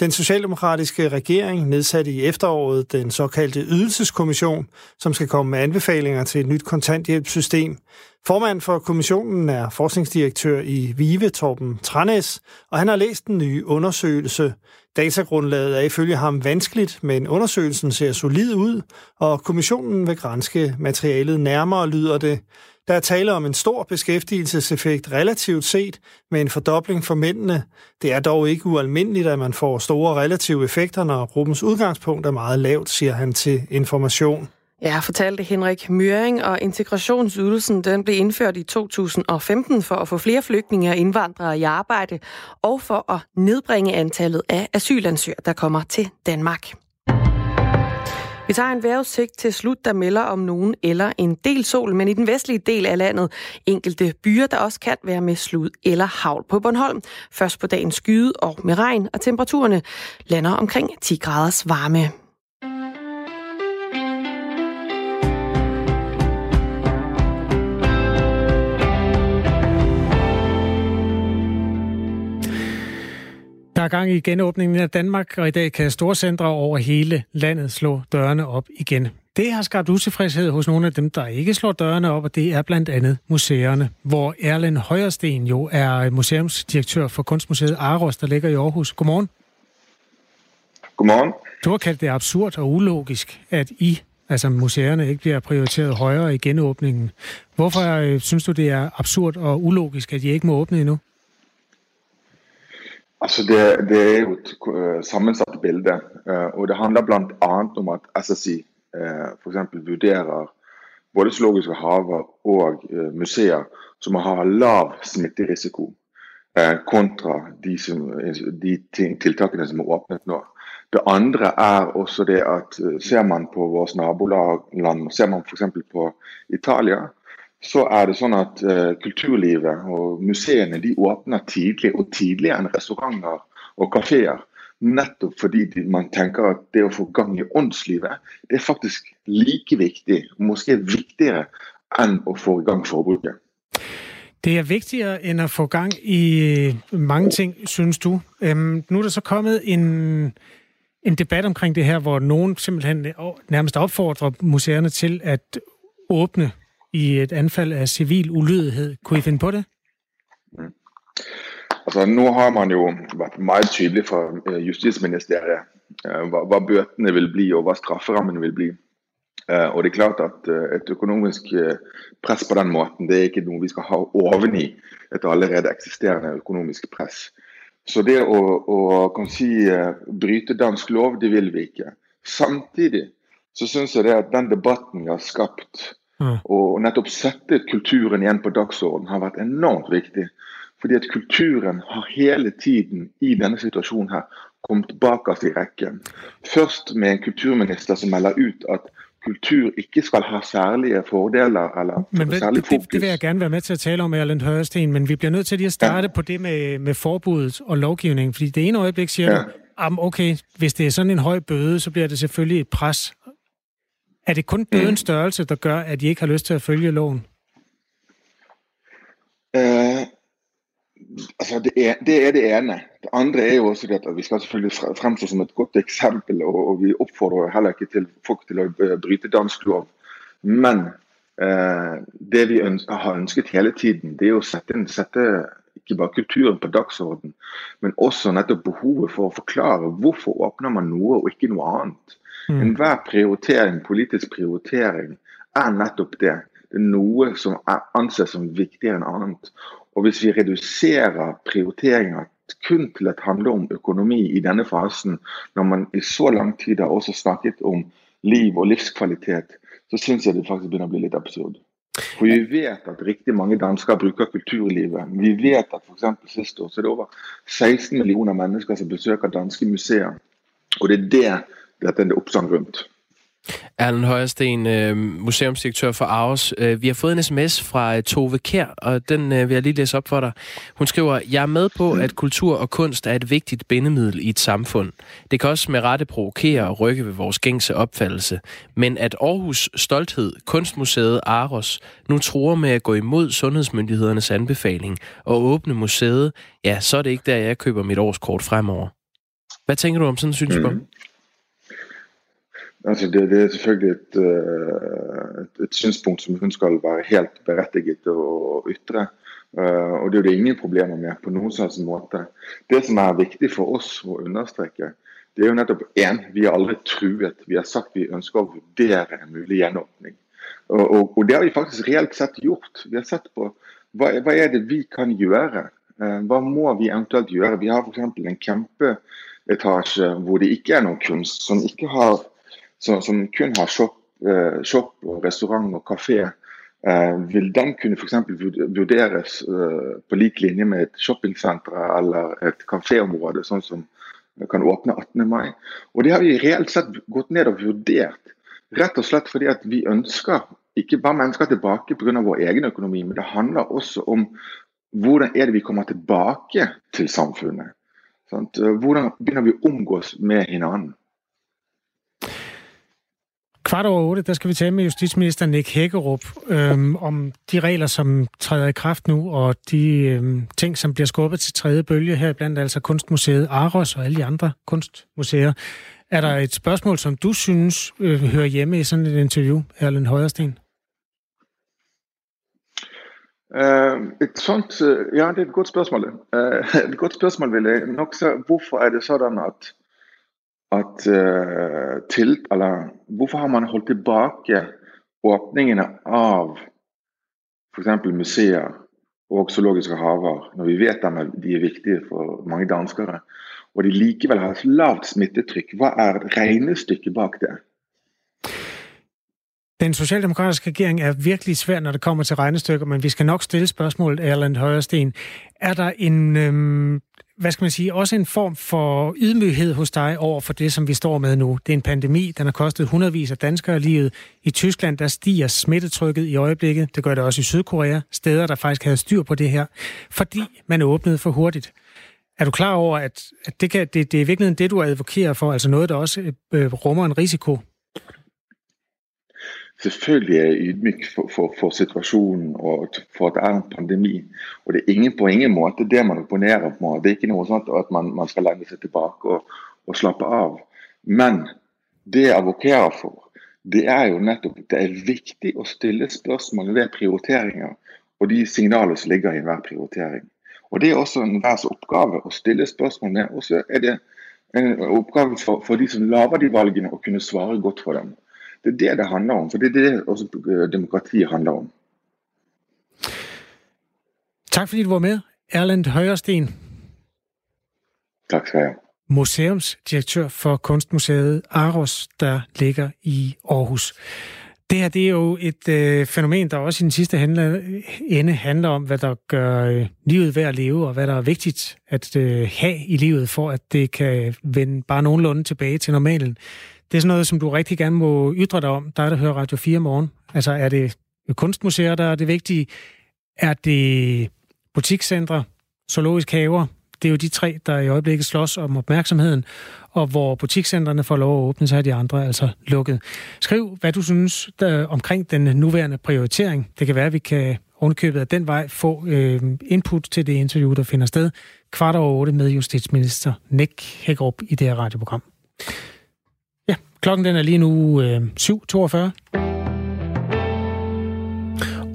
Den socialdemokratiske regering nedsatte i efteråret den såkaldte ydelseskommission, som skal komme med anbefalinger til et nyt kontanthjælpssystem. Formand for kommissionen er forskningsdirektør i Vive, Torben Tranes, og han har læst den nye undersøgelse. Datagrundlaget er ifølge ham vanskeligt, men undersøgelsen ser solid ud, og kommissionen vil grænske materialet nærmere, lyder det. Der er tale om en stor beskæftigelseseffekt relativt set med en fordobling for mændene. Det er dog ikke ualmindeligt, at man får store relative effekter, når gruppens udgangspunkt er meget lavt, siger han til information. Ja, fortalte Henrik Møring, og integrationsydelsen den blev indført i 2015 for at få flere flygtninge og indvandrere i arbejde, og for at nedbringe antallet af asylansøgere, der kommer til Danmark. Vi tager en vejrudsigt til slut, der melder om nogen eller en del sol, men i den vestlige del af landet enkelte byer, der også kan være med slud eller havl på Bornholm. Først på dagen skyde og med regn, og temperaturerne lander omkring 10 graders varme. Er gang i genåbningen af Danmark, og i dag kan storcentre over hele landet slå dørene op igen. Det har skabt utilfredshed hos nogle af dem, der ikke slår dørene op, og det er blandt andet museerne, hvor Erlen Højersten jo er museumsdirektør for Kunstmuseet Aros, der ligger i Aarhus. Godmorgen. Godmorgen. Du har kaldt det absurd og ulogisk, at I, altså museerne, ikke bliver prioriteret højere i genåbningen. Hvorfor øh, synes du, det er absurd og ulogisk, at I ikke må åbne endnu? Altså det, det er jo et uh, eh, sammensat bilde, eh, uh, og det handler blandt andet om at SSI uh, eh, for eksempel vurderer både zoologiske haver og uh, museer som har lav smitterisiko kontra de, som, de tiltakene som er åpnet nå. Det andre er også det at ser man på vores naboland, ser man f.eks. på Italia, så er det sånn at uh, kulturlivet og museene de åpner tidlig, og tidligere enn restauranter og kafeer. Nettopp fordi de, man tenker at det å få gang i åndslivet, det er faktisk like viktig, måske viktigere, enn å få i gang forbruket. Det er vigtigere end at få gang i øh, mange ting, synes du. Øhm, nu er der så kommet en, en debat omkring det her, hvor nogen simpelthen øh, nærmest opfordrer museerne til at åbne i et anfald af civil ulydighed. Kunne I finde på det? Mm. Altså, nu har man jo været meget tydelig fra øh, Justitsministeriet, øh, Justisministeriet, hvad, hvad bøtene vil blive, og hvad strafferammen vil blive. Uh, og det er klart at uh, et økonomisk uh, press på den måten, det er ikke noe vi skal ha oveni et allerede eksisterende økonomisk press. Så det å, å kan si, bryte dansk lov, det vil vi ikke. Samtidig så syns jeg det at den debatten vi har skapt, mm. og nettopp sette kulturen igjen på dagsordenen, har vært enormt viktig. Fordi at kulturen har hele tiden i denne situasjonen her kommet bakerst i rekken. Først med en kulturminister som melder ut at kultur ikke skal have særlige fordeler eller men hvad, særlig fokus. Det, det vil jeg gerne være med til at tale om, Erlend Hørsten, men vi bliver nødt til lige at starte ja. på det med, med forbuddet og lovgivningen, fordi det ene øjeblik siger ja. du, okay, hvis det er sådan en høj bøde, så bliver det selvfølgelig et pres. Er det kun bødens mm. størrelse, der gør, at I ikke har lyst til at følge loven? Uh, altså det, er, det er det ene. Det andre er jo også det at vi skal selvfølgelig fremstå som et godt eksempel, og, og vi oppfordrer heller ikke til folk til å eh, bryte dansk lov. Men eh, det vi ønsker, har ønsket hele tiden, det er å sette, sette ikke bare kulturen på dagsorden, men også nettopp behovet for å forklare hvorfor åpner man noe og ikke noe annet. Mm. Enhver prioritering, politisk prioritering er nettopp det. Det er noe som er anses som viktigere enn annet. Og hvis vi reduserer prioriteringer kun til at handle om økonomi i denne fasen, når man i så lang tid har også snakket om liv og livskvalitet, så syns jeg det faktisk begynner å bli litt absurd. For vi vet at riktig mange dansker bruker kulturlivet. Vi vet at f.eks. sist år så er det over 16 millioner mennesker som besøker danske museer. Og det er det dette er oppsang rundt. Erlen Højersten, øh, museumsdirektør for Aarhus. Øh, vi har fået en sms fra øh, Tove Kær, og den vil jeg lige læse op for dig. Hun skriver, jeg er med på, at kultur og kunst er et vigtigt bindemiddel i et samfund. Det kan også med rette provokere og rykke ved vores gængse opfattelse. Men at Aarhus Stolthed, Kunstmuseet Aros, nu tror med at gå imod sundhedsmyndighedernes anbefaling og åbne museet, ja, så er det ikke der, jeg køber mit årskort fremover. Hvad tænker du om sådan en synspunkt? Mm. Altså det, det, er selvfølgelig et, øh, et, et, synspunkt som hun skal være helt berettiget å ytre. Uh, og det er det ingen problemer med på noen slags måte. Det som er viktig for oss å understreke, det er jo nettopp én, vi har aldri truet. Vi har sagt vi ønsker å vurdere en mulig gjenåpning. Og, og, og, det har vi faktisk reelt sett gjort. Vi har sett på hva, hva er det vi kan gjøre. Uh, hva må vi eventuelt gjøre? Vi har f.eks. en kjempeetasje hvor det ikke er noen kunst, som ikke har som, som kun har shop, uh, shop, og restaurant og kafé, uh, øh, vil den kunne f.eks. vurderes uh, på lik linje med et shoppingsenter eller et kaféområde, sånn som kan åpne 18. mai. Og Det har vi reelt sett gått ned og vurdert. Rett og slett fordi at vi ønsker ikke bare mennesker tilbake pga. vår egen økonomi, men det handler også om hvordan er det vi kommer tilbake til samfunnet. Sant? Hvordan begynner vi å omgås med hverandre. Kvart over otte, der skal vi tale med justitsminister Nick Hækkerup øhm, om de regler, som træder i kraft nu, og de øhm, ting, som bliver skubbet til tredje bølge her, blandt altså Kunstmuseet Aros og alle de andre kunstmuseer. Er der et spørgsmål, som du synes øh, hører hjemme i sådan et interview, Erlend Højersten? Uh, et sånt, uh, ja, det er et godt spørgsmål. Uh, et godt spørgsmål vil jeg nok sige, hvorfor er det sådan, at at uh, til, eller hvorfor har man holdt tilbage åbningene av f.eks. museer og zoologiske haver, når vi vet at de er viktige for mange danskere, og de likevel har et lavt smittetrykk. Hva er regnestykket bak det? Den socialdemokratiske regering er virkelig svær, når det kommer til regnestykker, men vi skal nok stille spørgsmålet, Erland Højersten. Er der en, øhm, hvad skal man sige, også en form for ydmyghed hos dig over for det, som vi står med nu? Det er en pandemi, den har kostet hundredvis af danskere livet. I Tyskland, der stiger smittetrykket i øjeblikket. Det gør det også i Sydkorea, steder, der faktisk havde styr på det her, fordi man åbnede for hurtigt. Er du klar over, at, at det, kan, det, det er i virkeligheden det, du advokerer for, altså noget, der også øh, rummer en risiko? Selvfølgelig er jeg ydmyk for, for, for situasjonen og for at det er en pandemi. Og det er ingen på ingen måte det man opponerer på. Det er ikke noe sånt at man, man skal lenge seg tilbake og, og slappe av. Men det jeg advokerer for, det er jo nettopp det er viktig å stille spørsmål ved prioriteringer og de signaler som ligger i enhver prioritering. Og Det er også enhvers oppgave å stille spørsmål med. Og så er det en oppgave for, for de som lager de valgene, å kunne svare godt for dem. Det er det det handler om. For det er det også øh, demokratiet handler om. Tak fordi du var med, Erland Højersten. Tak skal jeg. Museumsdirektør for Kunstmuseet Aros, der ligger i Aarhus. Det her det er jo et øh, fænomen, der også i den sidste handler, ende handler om, hvad der gør øh, livet værd at leve, og hvad der er vigtigt at øh, have i livet, for at det kan vende bare nogenlunde tilbage til normalen. Det er sådan noget, som du rigtig gerne må ytre dig om, dig der hører Radio 4 morgen. Altså er det kunstmuseer, der er det vigtige? Er det butikscentre, zoologiske haver? Det er jo de tre, der i øjeblikket slås om opmærksomheden, og hvor butikscentrene får lov at åbne, så er de andre altså lukket. Skriv, hvad du synes der, omkring den nuværende prioritering. Det kan være, at vi kan ovenkøbet af den vej få øh, input til det interview, der finder sted kvart over otte med justitsminister Nick Hækkerup i det her radioprogram. Klokken den er lige nu øh, 7.42.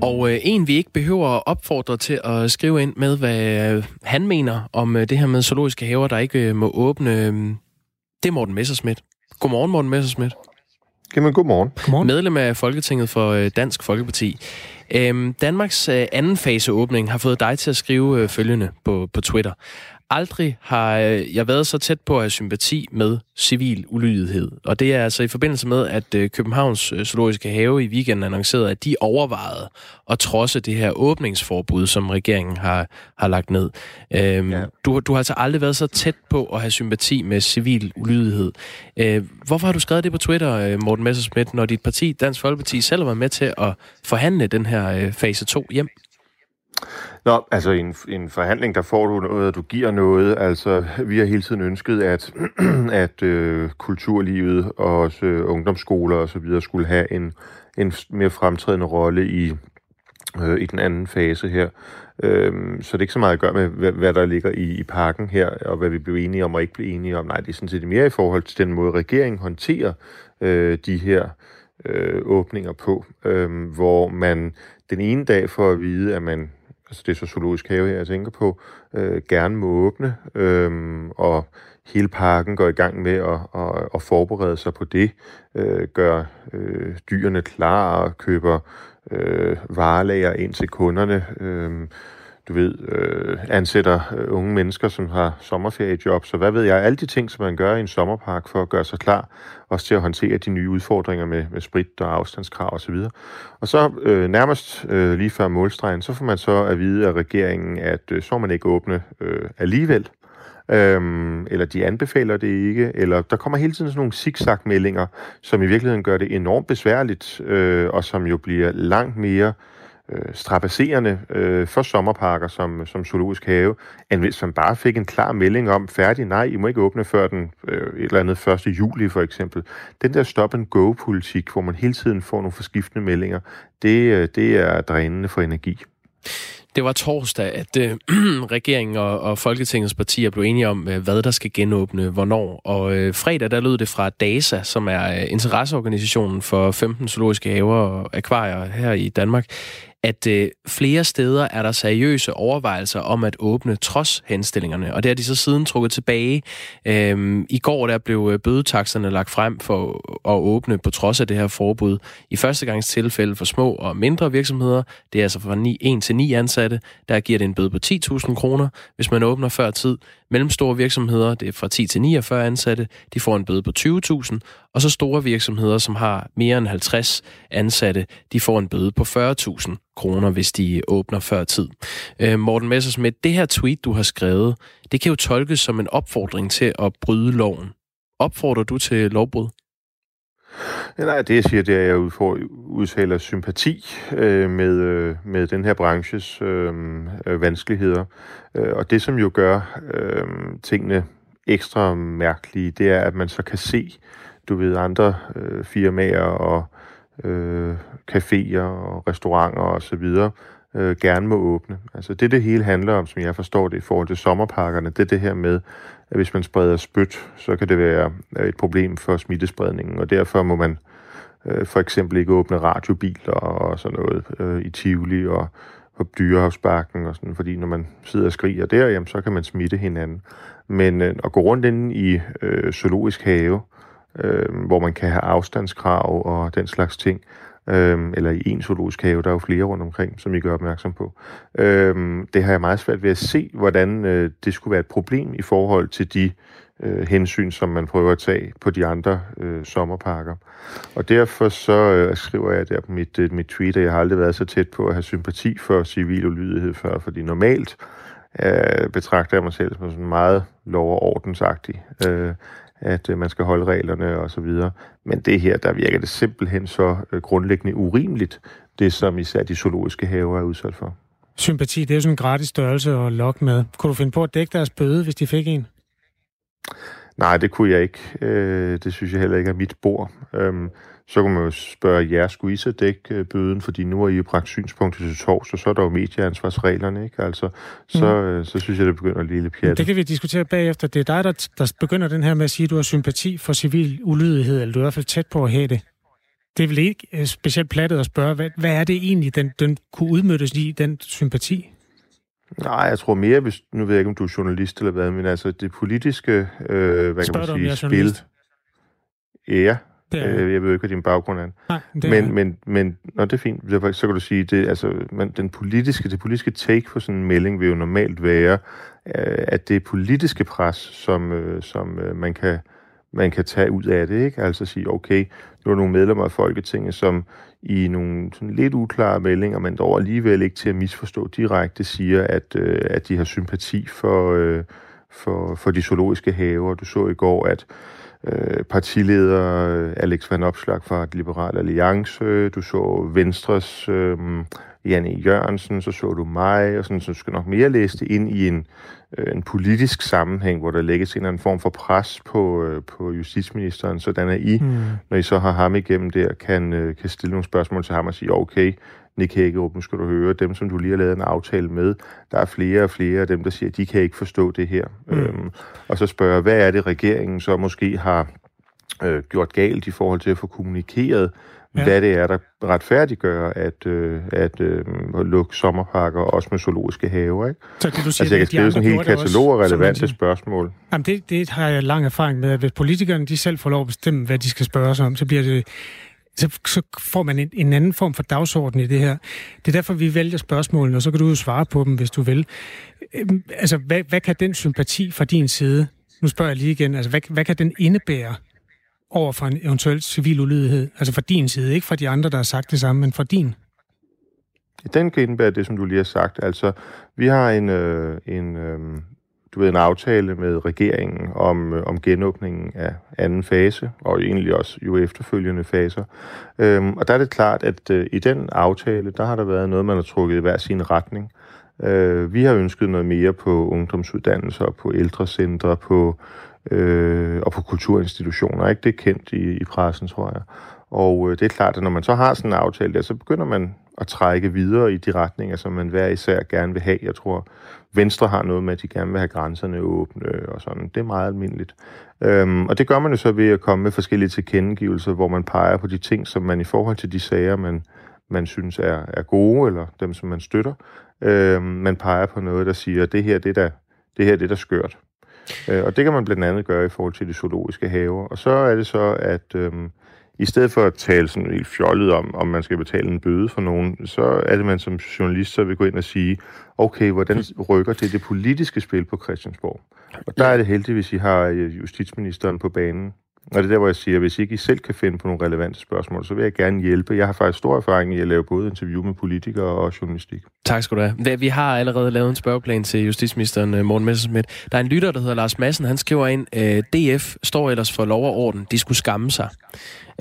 Og øh, en, vi ikke behøver at opfordre til at skrive ind med, hvad øh, han mener om øh, det her med zoologiske haver, der ikke øh, må åbne, øh, det er Morten Messersmith. Godmorgen, Morten Messersmith. Jamen, godmorgen. godmorgen. Medlem af Folketinget for øh, Dansk Folkeparti. Øhm, Danmarks øh, anden faseåbning har fået dig til at skrive øh, følgende på, på Twitter. Aldrig har øh, jeg været så tæt på at have sympati med civil ulydighed. Og det er altså i forbindelse med, at øh, Københavns øh, Zoologiske Have i weekenden annoncerede, at de overvejede at trodse det her åbningsforbud, som regeringen har, har lagt ned. Øhm, ja. du, du har altså aldrig været så tæt på at have sympati med civil ulydighed. Øh, hvorfor har du skrevet det på Twitter, Morten Messersmith, når dit parti, Dansk Folkeparti, selv var med til at forhandle den her fase 2 hjem? Nå, altså i en, en forhandling, der får du noget, du giver noget. Altså, vi har hele tiden ønsket, at, at øh, kulturlivet og også øh, ungdomsskoler og så videre skulle have en, en mere fremtrædende rolle i, øh, i den anden fase her. Øh, så det er ikke så meget at gøre med, hvad, hvad der ligger i, i pakken her, og hvad vi bliver enige om og ikke bliver enige om. Nej, det er sådan set mere i forhold til den måde, regeringen håndterer øh, de her øh, åbninger på, øh, hvor man den ene dag får at vide, at man altså det er så zoologisk have her, jeg tænker på, øh, gerne må åbne, øh, og hele parken går i gang med at, at, at forberede sig på det, øh, gør øh, dyrene klar og køber øh, varelager ind til kunderne, øh, du ved, øh, ansætter øh, unge mennesker, som har sommerferiejob, så hvad ved jeg, alle de ting, som man gør i en sommerpark for at gøre sig klar, også til at håndtere de nye udfordringer med, med sprit og afstandskrav osv. Og så øh, nærmest øh, lige før målstregen, så får man så at vide af regeringen, at øh, så man ikke åbne øh, alligevel, øhm, eller de anbefaler det ikke, eller der kommer hele tiden sådan nogle zigzag-meldinger, som i virkeligheden gør det enormt besværligt, øh, og som jo bliver langt mere øh, Øh, strapasserende øh, for sommerparker som, som zoologisk have, end hvis man bare fik en klar melding om, færdig, nej, I må ikke åbne før den øh, et eller andet 1. juli for eksempel. Den der stop-and-go-politik, hvor man hele tiden får nogle forskiftende meldinger, det, øh, det er drænende for energi. Det var torsdag, at øh, regeringen og, og Folketingets partier blev enige om, øh, hvad der skal genåbne, hvornår. Og øh, fredag, der lød det fra DASA, som er øh, interesseorganisationen for 15 zoologiske haver og akvarier her i Danmark, at øh, flere steder er der seriøse overvejelser om at åbne trods henstillingerne, og det har de så siden trukket tilbage. Øhm, I går der blev øh, bødetakserne lagt frem for at åbne på trods af det her forbud. I første gangs tilfælde for små og mindre virksomheder, det er altså fra 9, 1 til 9 ansatte, der giver det en bøde på 10.000 kroner, hvis man åbner før tid. Mellemstore virksomheder, det er fra 10 til 49 ansatte, de får en bøde på 20.000, og så store virksomheder, som har mere end 50 ansatte, de får en bøde på 40.000 kroner, hvis de åbner før tid. Øh, Morten Messersmith, det her tweet, du har skrevet, det kan jo tolkes som en opfordring til at bryde loven. Opfordrer du til lovbrud? Nej, det jeg siger, det er, at jeg udtaler sympati øh, med, øh, med den her branches øh, øh, vanskeligheder. Øh, og det, som jo gør øh, tingene ekstra mærkelige, det er, at man så kan se, du ved, andre øh, firmaer og øh, caféer og restauranter og så videre øh, gerne må åbne. Altså det, det hele handler om, som jeg forstår det i forhold til sommerparkerne, det er det her med, at hvis man spreder spyt, så kan det være øh, et problem for smittespredningen, og derfor må man øh, for eksempel ikke åbne radiobiler og sådan noget øh, i Tivoli og på Dyrehavsbakken og sådan, fordi når man sidder og skriger der, jamen, så kan man smitte hinanden. Men øh, at gå rundt inde i øh, zoologisk have, øh, hvor man kan have afstandskrav og den slags ting, øh, eller i en zoologisk have, der er jo flere rundt omkring, som I gør opmærksom på. Øh, det har jeg meget svært ved at se, hvordan øh, det skulle være et problem i forhold til de øh, hensyn, som man prøver at tage på de andre øh, sommerparker. Og derfor så øh, skriver jeg der på mit, øh, mit tweet, at jeg har aldrig været så tæt på at have sympati for civil ulydighed før, fordi normalt øh, betragter jeg mig selv som sådan meget lov- og ordensagtig. Øh, at øh, man skal holde reglerne og så videre. Men det her, der virker det simpelthen så øh, grundlæggende urimeligt, det som især de zoologiske haver er udsat for. Sympati, det er jo sådan en gratis størrelse at lokke med. Kunne du finde på at dække deres bøde, hvis de fik en? Nej, det kunne jeg ikke. Øh, det synes jeg heller ikke er mit bord. Øhm, så kunne man jo spørge jer, skulle I så dække øh, bøden, fordi nu er I jo bragt synspunktet til tors, og så er der jo medieansvarsreglerne, ikke? Altså, så, mm. øh, så synes jeg, det begynder at lille pjat. Det kan vi diskutere bagefter. Det er dig, der, der begynder den her med at sige, at du har sympati for civil ulydighed, eller du er i hvert fald tæt på at have det. Det er vel ikke øh, specielt plattet at spørge, hvad, hvad er det egentlig, den, den kunne udmøttes i, den sympati? Nej, jeg tror mere, hvis, nu ved jeg ikke, om du er journalist eller hvad, men altså det politiske, øh, hvad Spørg kan man sige, spil. Ja, det er. Øh, jeg ved ikke, hvad din baggrund er. Nej, det men, er. men, men når det er fint. Så kan du sige, det, altså, man, den politiske, det politiske take på sådan en melding vil jo normalt være, øh, at det er politiske pres, som, øh, som øh, man, kan, man kan tage ud af det. Ikke? Altså sige, okay, nu er nogle medlemmer af Folketinget, som i nogle sådan lidt uklare meldinger, men dog alligevel ikke til at misforstå direkte, siger, at, øh, at de har sympati for, øh, for, for de zoologiske haver. Du så i går, at øh, partileder øh, Alex Van Opslag fra Liberal Alliance, du så Venstres øh, Janne Jørgensen, så så du mig, og sådan, så du skal nok mere læse det ind i en, øh, en politisk sammenhæng, hvor der lægges en eller anden form for pres på, øh, på justitsministeren, sådan at I, mm. når I så har ham igennem der, kan, øh, kan stille nogle spørgsmål til ham og sige, okay, Nick Hækkerup, nu skal du høre, dem som du lige har lavet en aftale med, der er flere og flere af dem, der siger, at de kan ikke forstå det her. Mm. Øhm, og så spørger, hvad er det regeringen så måske har øh, gjort galt i forhold til at få kommunikeret, ja. hvad det er, der retfærdiggør at, øh, at øh, lukke sommerparker, også med zoologiske haver. Ikke? Så det, du siger, altså, jeg kan skrive sådan en hel katalog af relevante spørgsmål. Jamen, det, det har jeg lang erfaring med, at hvis politikerne de selv får lov at bestemme, hvad de skal spørge sig om, så bliver det så, så får man en, en anden form for dagsorden i det her. Det er derfor, vi vælger spørgsmålene, og så kan du jo svare på dem, hvis du vil. Øhm, altså, hvad, hvad kan den sympati fra din side, nu spørger jeg lige igen, altså, hvad, hvad kan den indebære over for en eventuel civil ulydighed? Altså fra din side, ikke fra de andre, der har sagt det samme, men fra din? Den kan indebære det, som du lige har sagt. Altså, vi har en, øh, en, øh, du ved, en aftale med regeringen om, øh, om genåbningen af anden fase, og egentlig også jo efterfølgende faser. Øhm, og der er det klart, at øh, i den aftale, der har der været noget, man har trukket i hver sin retning. Øh, vi har ønsket noget mere på ungdomsuddannelser, på ældrecentre, på, øh, og på kulturinstitutioner. Ikke? Det er kendt i, i pressen, tror jeg. Og øh, det er klart, at når man så har sådan en aftale der, så begynder man at trække videre i de retninger, som man hver især gerne vil have. Jeg tror, Venstre har noget med, at de gerne vil have grænserne åbne og sådan. Det er meget almindeligt. Øhm, og det gør man jo så ved at komme med forskellige tilkendegivelser, hvor man peger på de ting, som man i forhold til de sager, man, man synes er, er gode, eller dem, som man støtter. øhm, man peger på noget, der siger, det her, det der, det her, det der skørt. Øh, og det kan man blandt andet gøre i forhold til de zoologiske haver. Og så er det så, at Øhm, i stedet for at tale sådan helt fjollet om, om man skal betale en bøde for nogen, så er det, man som journalist så vil gå ind og sige, okay, hvordan rykker det det politiske spil på Christiansborg? Og der er det heldigvis, I har øh, justitsministeren på banen. Og det er der, hvor jeg siger, at hvis ikke I selv kan finde på nogle relevante spørgsmål, så vil jeg gerne hjælpe. Jeg har faktisk stor erfaring i at lave både interview med politikere og journalistik. Tak skal du have. Vi har allerede lavet en spørgeplan til justitsministeren øh, Morten Messerschmidt. Der er en lytter, der hedder Lars Madsen. Han skriver ind, øh, DF står ellers for lov og orden. De skulle skamme sig.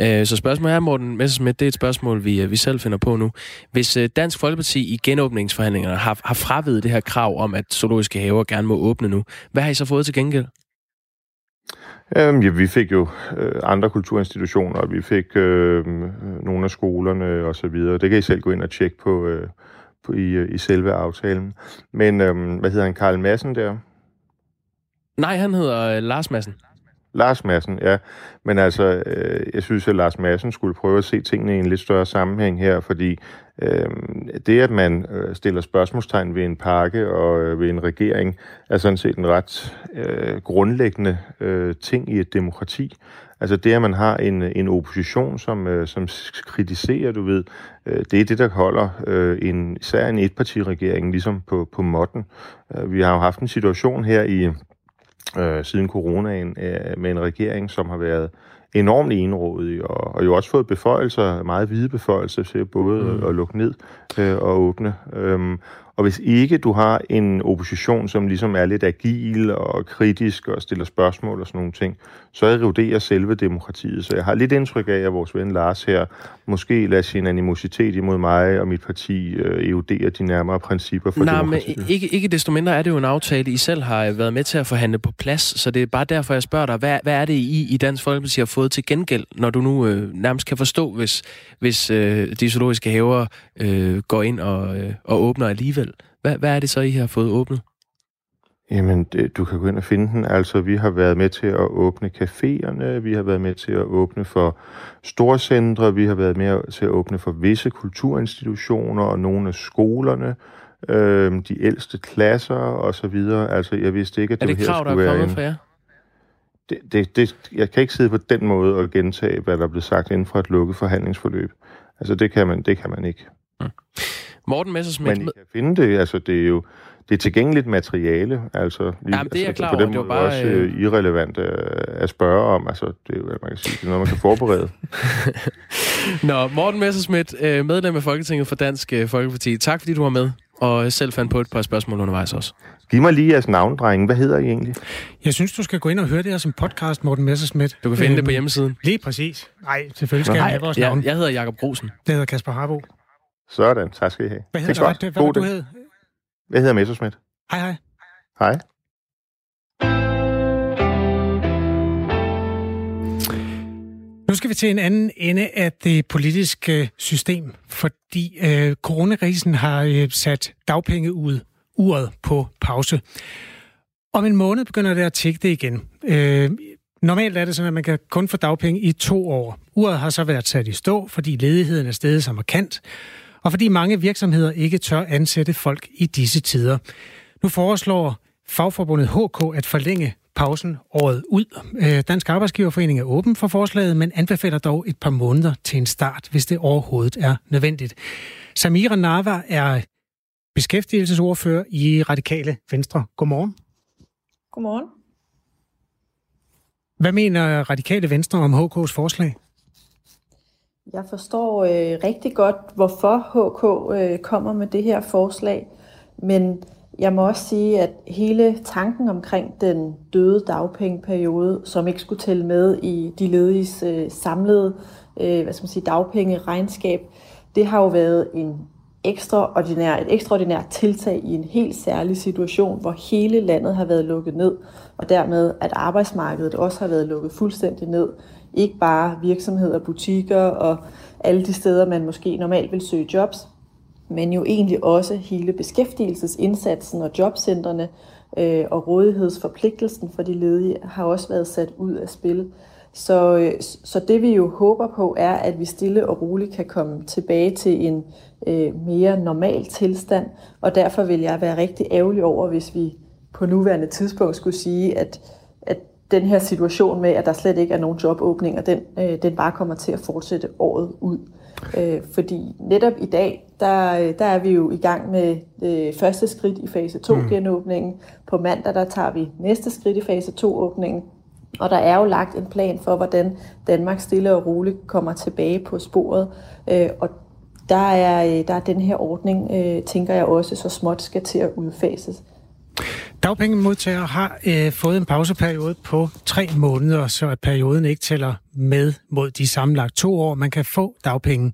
Øh, så spørgsmålet er, Morten Messerschmidt, det er et spørgsmål, vi, vi selv finder på nu. Hvis Dansk Folkeparti i genåbningsforhandlingerne har, har fravidet det her krav om, at zoologiske haver gerne må åbne nu, hvad har I så fået til gengæld? Øhm, ja, vi fik jo øh, andre kulturinstitutioner, og vi fik øh, nogle af skolerne og så videre. Det kan I selv gå ind og tjekke på, øh, på i, øh, i selve aftalen. Men øh, hvad hedder han? Karl Madsen der? Nej, han hedder øh, Lars Madsen. Lars Madsen, ja. Men altså, øh, jeg synes, at Lars Madsen skulle prøve at se tingene i en lidt større sammenhæng her, fordi øh, det, at man øh, stiller spørgsmålstegn ved en pakke og øh, ved en regering, er sådan set en ret øh, grundlæggende øh, ting i et demokrati. Altså det, at man har en, en opposition, som, øh, som kritiserer, du ved, øh, det er det, der holder øh, en, især en etpartiregering ligesom på, på måtten. Øh, vi har jo haft en situation her i øh, siden coronaen øh, med en regering, som har været enormt enrådig, og, og jo også fået beføjelser, meget hvide beføjelser til både mm. at lukke ned øh, og åbne. Øhm, og hvis ikke du har en opposition, som ligesom er lidt agil og kritisk og stiller spørgsmål og sådan nogle ting, så eroderer selve demokratiet. Så jeg har lidt indtryk af, at vores ven Lars her måske lader sin animositet imod mig og mit parti øh, erodere de nærmere principper for Nej, demokratiet. men ikke, ikke desto mindre er det jo en aftale, I selv har været med til at forhandle på plads, så det er bare derfor, jeg spørger dig, hvad, hvad er det, I i Dansk Folkeparti har fået til gengæld, når du nu øh, nærmest kan forstå, hvis, hvis øh, de zoologiske haver øh, går ind og, øh, og åbner alligevel? Hvad, hvad er det så, I har fået åbnet? Jamen, det, du kan gå ind og finde den. Altså, vi har været med til at åbne caféerne, vi har været med til at åbne for storcentre, vi har været med til at åbne for visse kulturinstitutioner og nogle af skolerne, øh, de ældste klasser og så videre. Altså, jeg vidste ikke, at det, det, det her krav, skulle der er kommet fra jer? Det, det, det, jeg kan ikke sidde på den måde og gentage, hvad der blev sagt inden for et lukket forhandlingsforløb. Altså, det kan man, det kan man ikke. Mm. Morten Messersmith... Men I kan finde det, altså det er jo det er tilgængeligt materiale, altså lige, Jamen, det er altså, klar på den måde bare, også øh, irrelevant øh, at spørge om, altså det er man kan sige, det er noget, man kan forberede. Nå, Morten Messersmith, øh, medlem af Folketinget for Dansk øh, Folkeparti, tak fordi du var med, og selv fandt på et par spørgsmål undervejs også. Giv mig lige jeres navn, drenge. Hvad hedder I egentlig? Jeg synes, du skal gå ind og høre det her som podcast, Morten Messersmith. Du kan finde øhm, det på hjemmesiden. Lige præcis. Nej, selvfølgelig skal Nå, jeg have vores ja, navn. Jeg hedder Jakob Grosen. Det hedder Kasper Harbo. Sådan, tak skal I have. Hvad hedder du? Hvad, hvad du hed? Jeg hedder Messersmith. Hej, hej. Hej. Nu skal vi til en anden ende af det politiske system, fordi øh, coronakrisen har øh, sat dagpenge ud uret på pause. Om en måned begynder det at tikke det igen. Øh, normalt er det sådan, at man kan kun få dagpenge i to år. Uret har så været sat i stå, fordi ledigheden er steget så markant, og fordi mange virksomheder ikke tør ansætte folk i disse tider. Nu foreslår fagforbundet HK at forlænge pausen året ud. Dansk Arbejdsgiverforening er åben for forslaget, men anbefaler dog et par måneder til en start, hvis det overhovedet er nødvendigt. Samira Nava er beskæftigelsesordfører i Radikale Venstre. Godmorgen. Godmorgen. Hvad mener Radikale Venstre om HK's forslag? Jeg forstår øh, rigtig godt, hvorfor HK øh, kommer med det her forslag, men jeg må også sige, at hele tanken omkring den døde dagpengeperiode, som ikke skulle tælle med i de lediges øh, samlede øh, hvad skal man sige, dagpengeregnskab, det har jo været en ekstraordinær, et ekstraordinært tiltag i en helt særlig situation, hvor hele landet har været lukket ned, og dermed at arbejdsmarkedet også har været lukket fuldstændig ned. Ikke bare virksomheder, butikker og alle de steder, man måske normalt vil søge jobs, men jo egentlig også hele beskæftigelsesindsatsen og jobcentrene øh, og rådighedsforpligtelsen for de ledige har også været sat ud af spil. Så, øh, så det vi jo håber på er, at vi stille og roligt kan komme tilbage til en øh, mere normal tilstand, og derfor vil jeg være rigtig ærgerlig over, hvis vi på nuværende tidspunkt skulle sige, at, at den her situation med, at der slet ikke er nogen jobåbninger, den, øh, den bare kommer til at fortsætte året ud. Øh, fordi netop i dag, der, der er vi jo i gang med øh, første skridt i fase 2 mm. genåbningen. På mandag, der tager vi næste skridt i fase 2 åbningen. Og der er jo lagt en plan for, hvordan Danmark stille og roligt kommer tilbage på sporet. Øh, og der er, øh, der er den her ordning, øh, tænker jeg også, så småt skal til at udfases. Dagpengemodtagere har øh, fået en pauseperiode på tre måneder, så at perioden ikke tæller med mod de sammenlagt to år, man kan få dagpenge.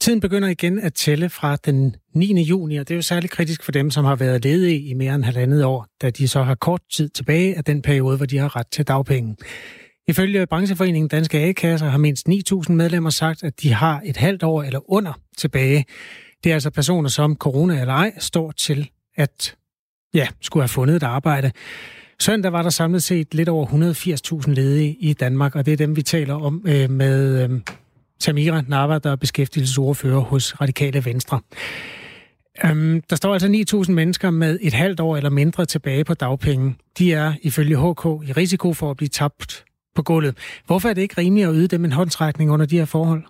Tiden begynder igen at tælle fra den 9. juni, og det er jo særligt kritisk for dem, som har været ledige i mere end halvandet år, da de så har kort tid tilbage af den periode, hvor de har ret til dagpenge. Ifølge brancheforeningen Danske A-kasser har mindst 9.000 medlemmer sagt, at de har et halvt år eller under tilbage. Det er altså personer, som corona eller ej står til at ja, skulle have fundet et arbejde. Søndag var der samlet set lidt over 180.000 ledige i Danmark, og det er dem, vi taler om øh, med øh, Tamira Nava, der er beskæftigelsesordfører hos Radikale Venstre. Øhm, der står altså 9.000 mennesker med et halvt år eller mindre tilbage på dagpenge. De er ifølge HK i risiko for at blive tabt på gulvet. Hvorfor er det ikke rimeligt at yde dem en håndtrækning under de her forhold?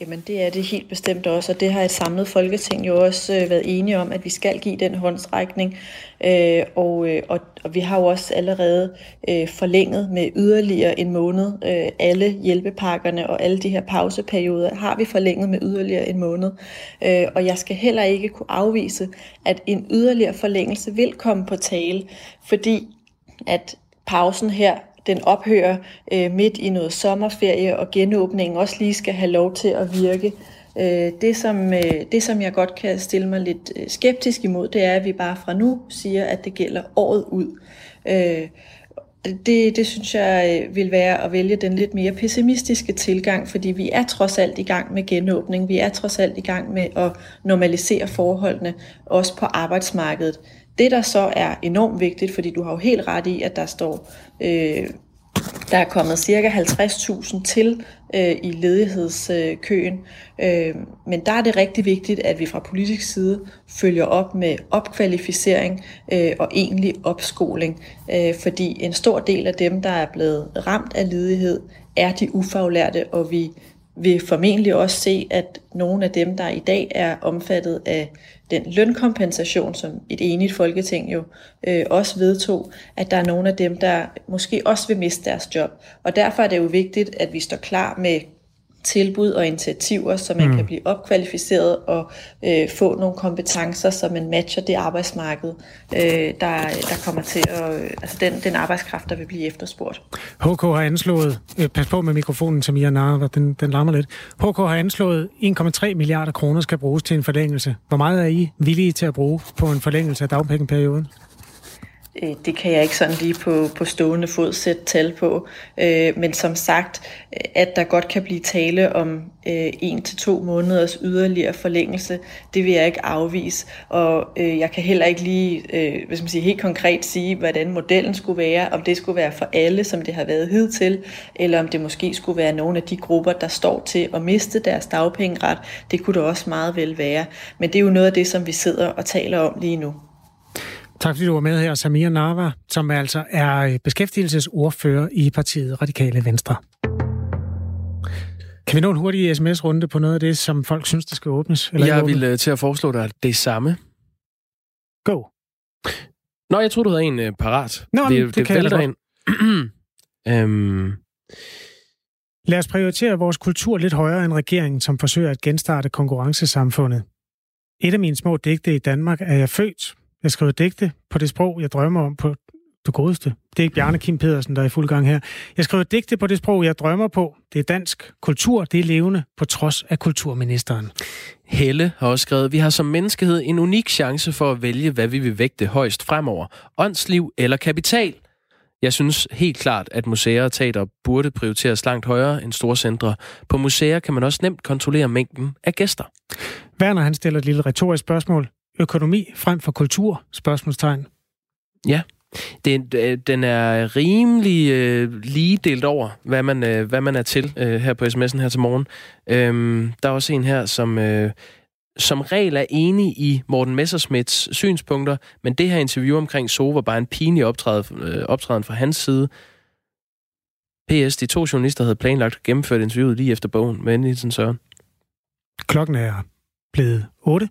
Jamen det er det helt bestemt også, og det har et samlet folketing jo også øh, været enige om, at vi skal give den håndstrækning. Øh, og, øh, og, og vi har jo også allerede øh, forlænget med yderligere en måned. Øh, alle hjælpepakkerne og alle de her pauseperioder har vi forlænget med yderligere en måned. Øh, og jeg skal heller ikke kunne afvise, at en yderligere forlængelse vil komme på tale, fordi at pausen her den ophører øh, midt i noget sommerferie, og genåbningen også lige skal have lov til at virke. Øh, det, som, øh, det, som jeg godt kan stille mig lidt øh, skeptisk imod, det er, at vi bare fra nu siger, at det gælder året ud. Øh, det, det synes jeg øh, vil være at vælge den lidt mere pessimistiske tilgang, fordi vi er trods alt i gang med genåbning. Vi er trods alt i gang med at normalisere forholdene, også på arbejdsmarkedet. Det, der så er enormt vigtigt, fordi du har jo helt ret i, at der står, øh, der er kommet cirka 50.000 til øh, i ledighedskøen. Øh, men der er det rigtig vigtigt, at vi fra politisk side følger op med opkvalificering øh, og egentlig opskoling. Øh, fordi en stor del af dem, der er blevet ramt af ledighed, er de ufaglærte, og vi vil formentlig også se, at nogle af dem, der i dag er omfattet af den lønkompensation, som et enigt folketing jo øh, også vedtog, at der er nogle af dem, der måske også vil miste deres job. Og derfor er det jo vigtigt, at vi står klar med tilbud og initiativer, så man mm. kan blive opkvalificeret og øh, få nogle kompetencer, så man matcher det arbejdsmarked, øh, der, der kommer til at, øh, altså den, den arbejdskraft, der vil blive efterspurgt. HK har anslået, øh, pas på med mikrofonen, I Nara, den, den larmer lidt. HK har anslået 1,3 milliarder kroner skal bruges til en forlængelse. Hvor meget er I villige til at bruge på en forlængelse af dagpengeperioden? Øh, det kan jeg ikke sådan lige på, på stående fod sætte tal på. Øh, men som sagt, at der godt kan blive tale om øh, en til to måneders yderligere forlængelse, det vil jeg ikke afvise. Og jeg kan heller ikke lige hvis man siger, helt konkret sige, hvordan modellen skulle være, om det skulle være for alle, som det har været hidtil, eller om det måske skulle være nogle af de grupper, der står til at miste deres dagpengeret. Det kunne det også meget vel være. Men det er jo noget af det, som vi sidder og taler om lige nu. Tak fordi du var med her, Samir Nava, som altså er beskæftigelsesordfører i partiet Radikale Venstre. Kan vi nå en hurtig sms-runde på noget af det, som folk synes, der skal åbnes? Eller jeg vil uh, til at foreslå dig det samme. Go. Nå, jeg tror du havde en uh, parat. Nå, det, det, det kan jeg ind. um... Lad os prioritere vores kultur lidt højere end regeringen, som forsøger at genstarte konkurrencesamfundet. Et af mine små digte i Danmark er jeg født, jeg skriver digte på det sprog, jeg drømmer om på det godeste. Det er ikke Bjarne Kim Pedersen, der er i fuld gang her. Jeg skriver digte på det sprog, jeg drømmer på. Det er dansk kultur, det er levende, på trods af kulturministeren. Helle har også skrevet, vi har som menneskehed en unik chance for at vælge, hvad vi vil vægte højst fremover. Åndsliv eller kapital. Jeg synes helt klart, at museer og teater burde prioriteres langt højere end store centre. På museer kan man også nemt kontrollere mængden af gæster. Werner han stiller et lille retorisk spørgsmål økonomi frem for kultur? Spørgsmålstegn. Ja. Den, øh, den er rimelig øh, lige delt over, hvad man, øh, hvad man er til øh, her på sms'en her til morgen. Øhm, der er også en her, som øh, som regel er enig i Morten Messersmiths synspunkter, men det her interview omkring So var bare en pinlig optræden, øh, optræden fra hans side. PS, de to journalister havde planlagt at gennemføre interviewet lige efter bogen med Nielsen Søren. Klokken er blevet 8.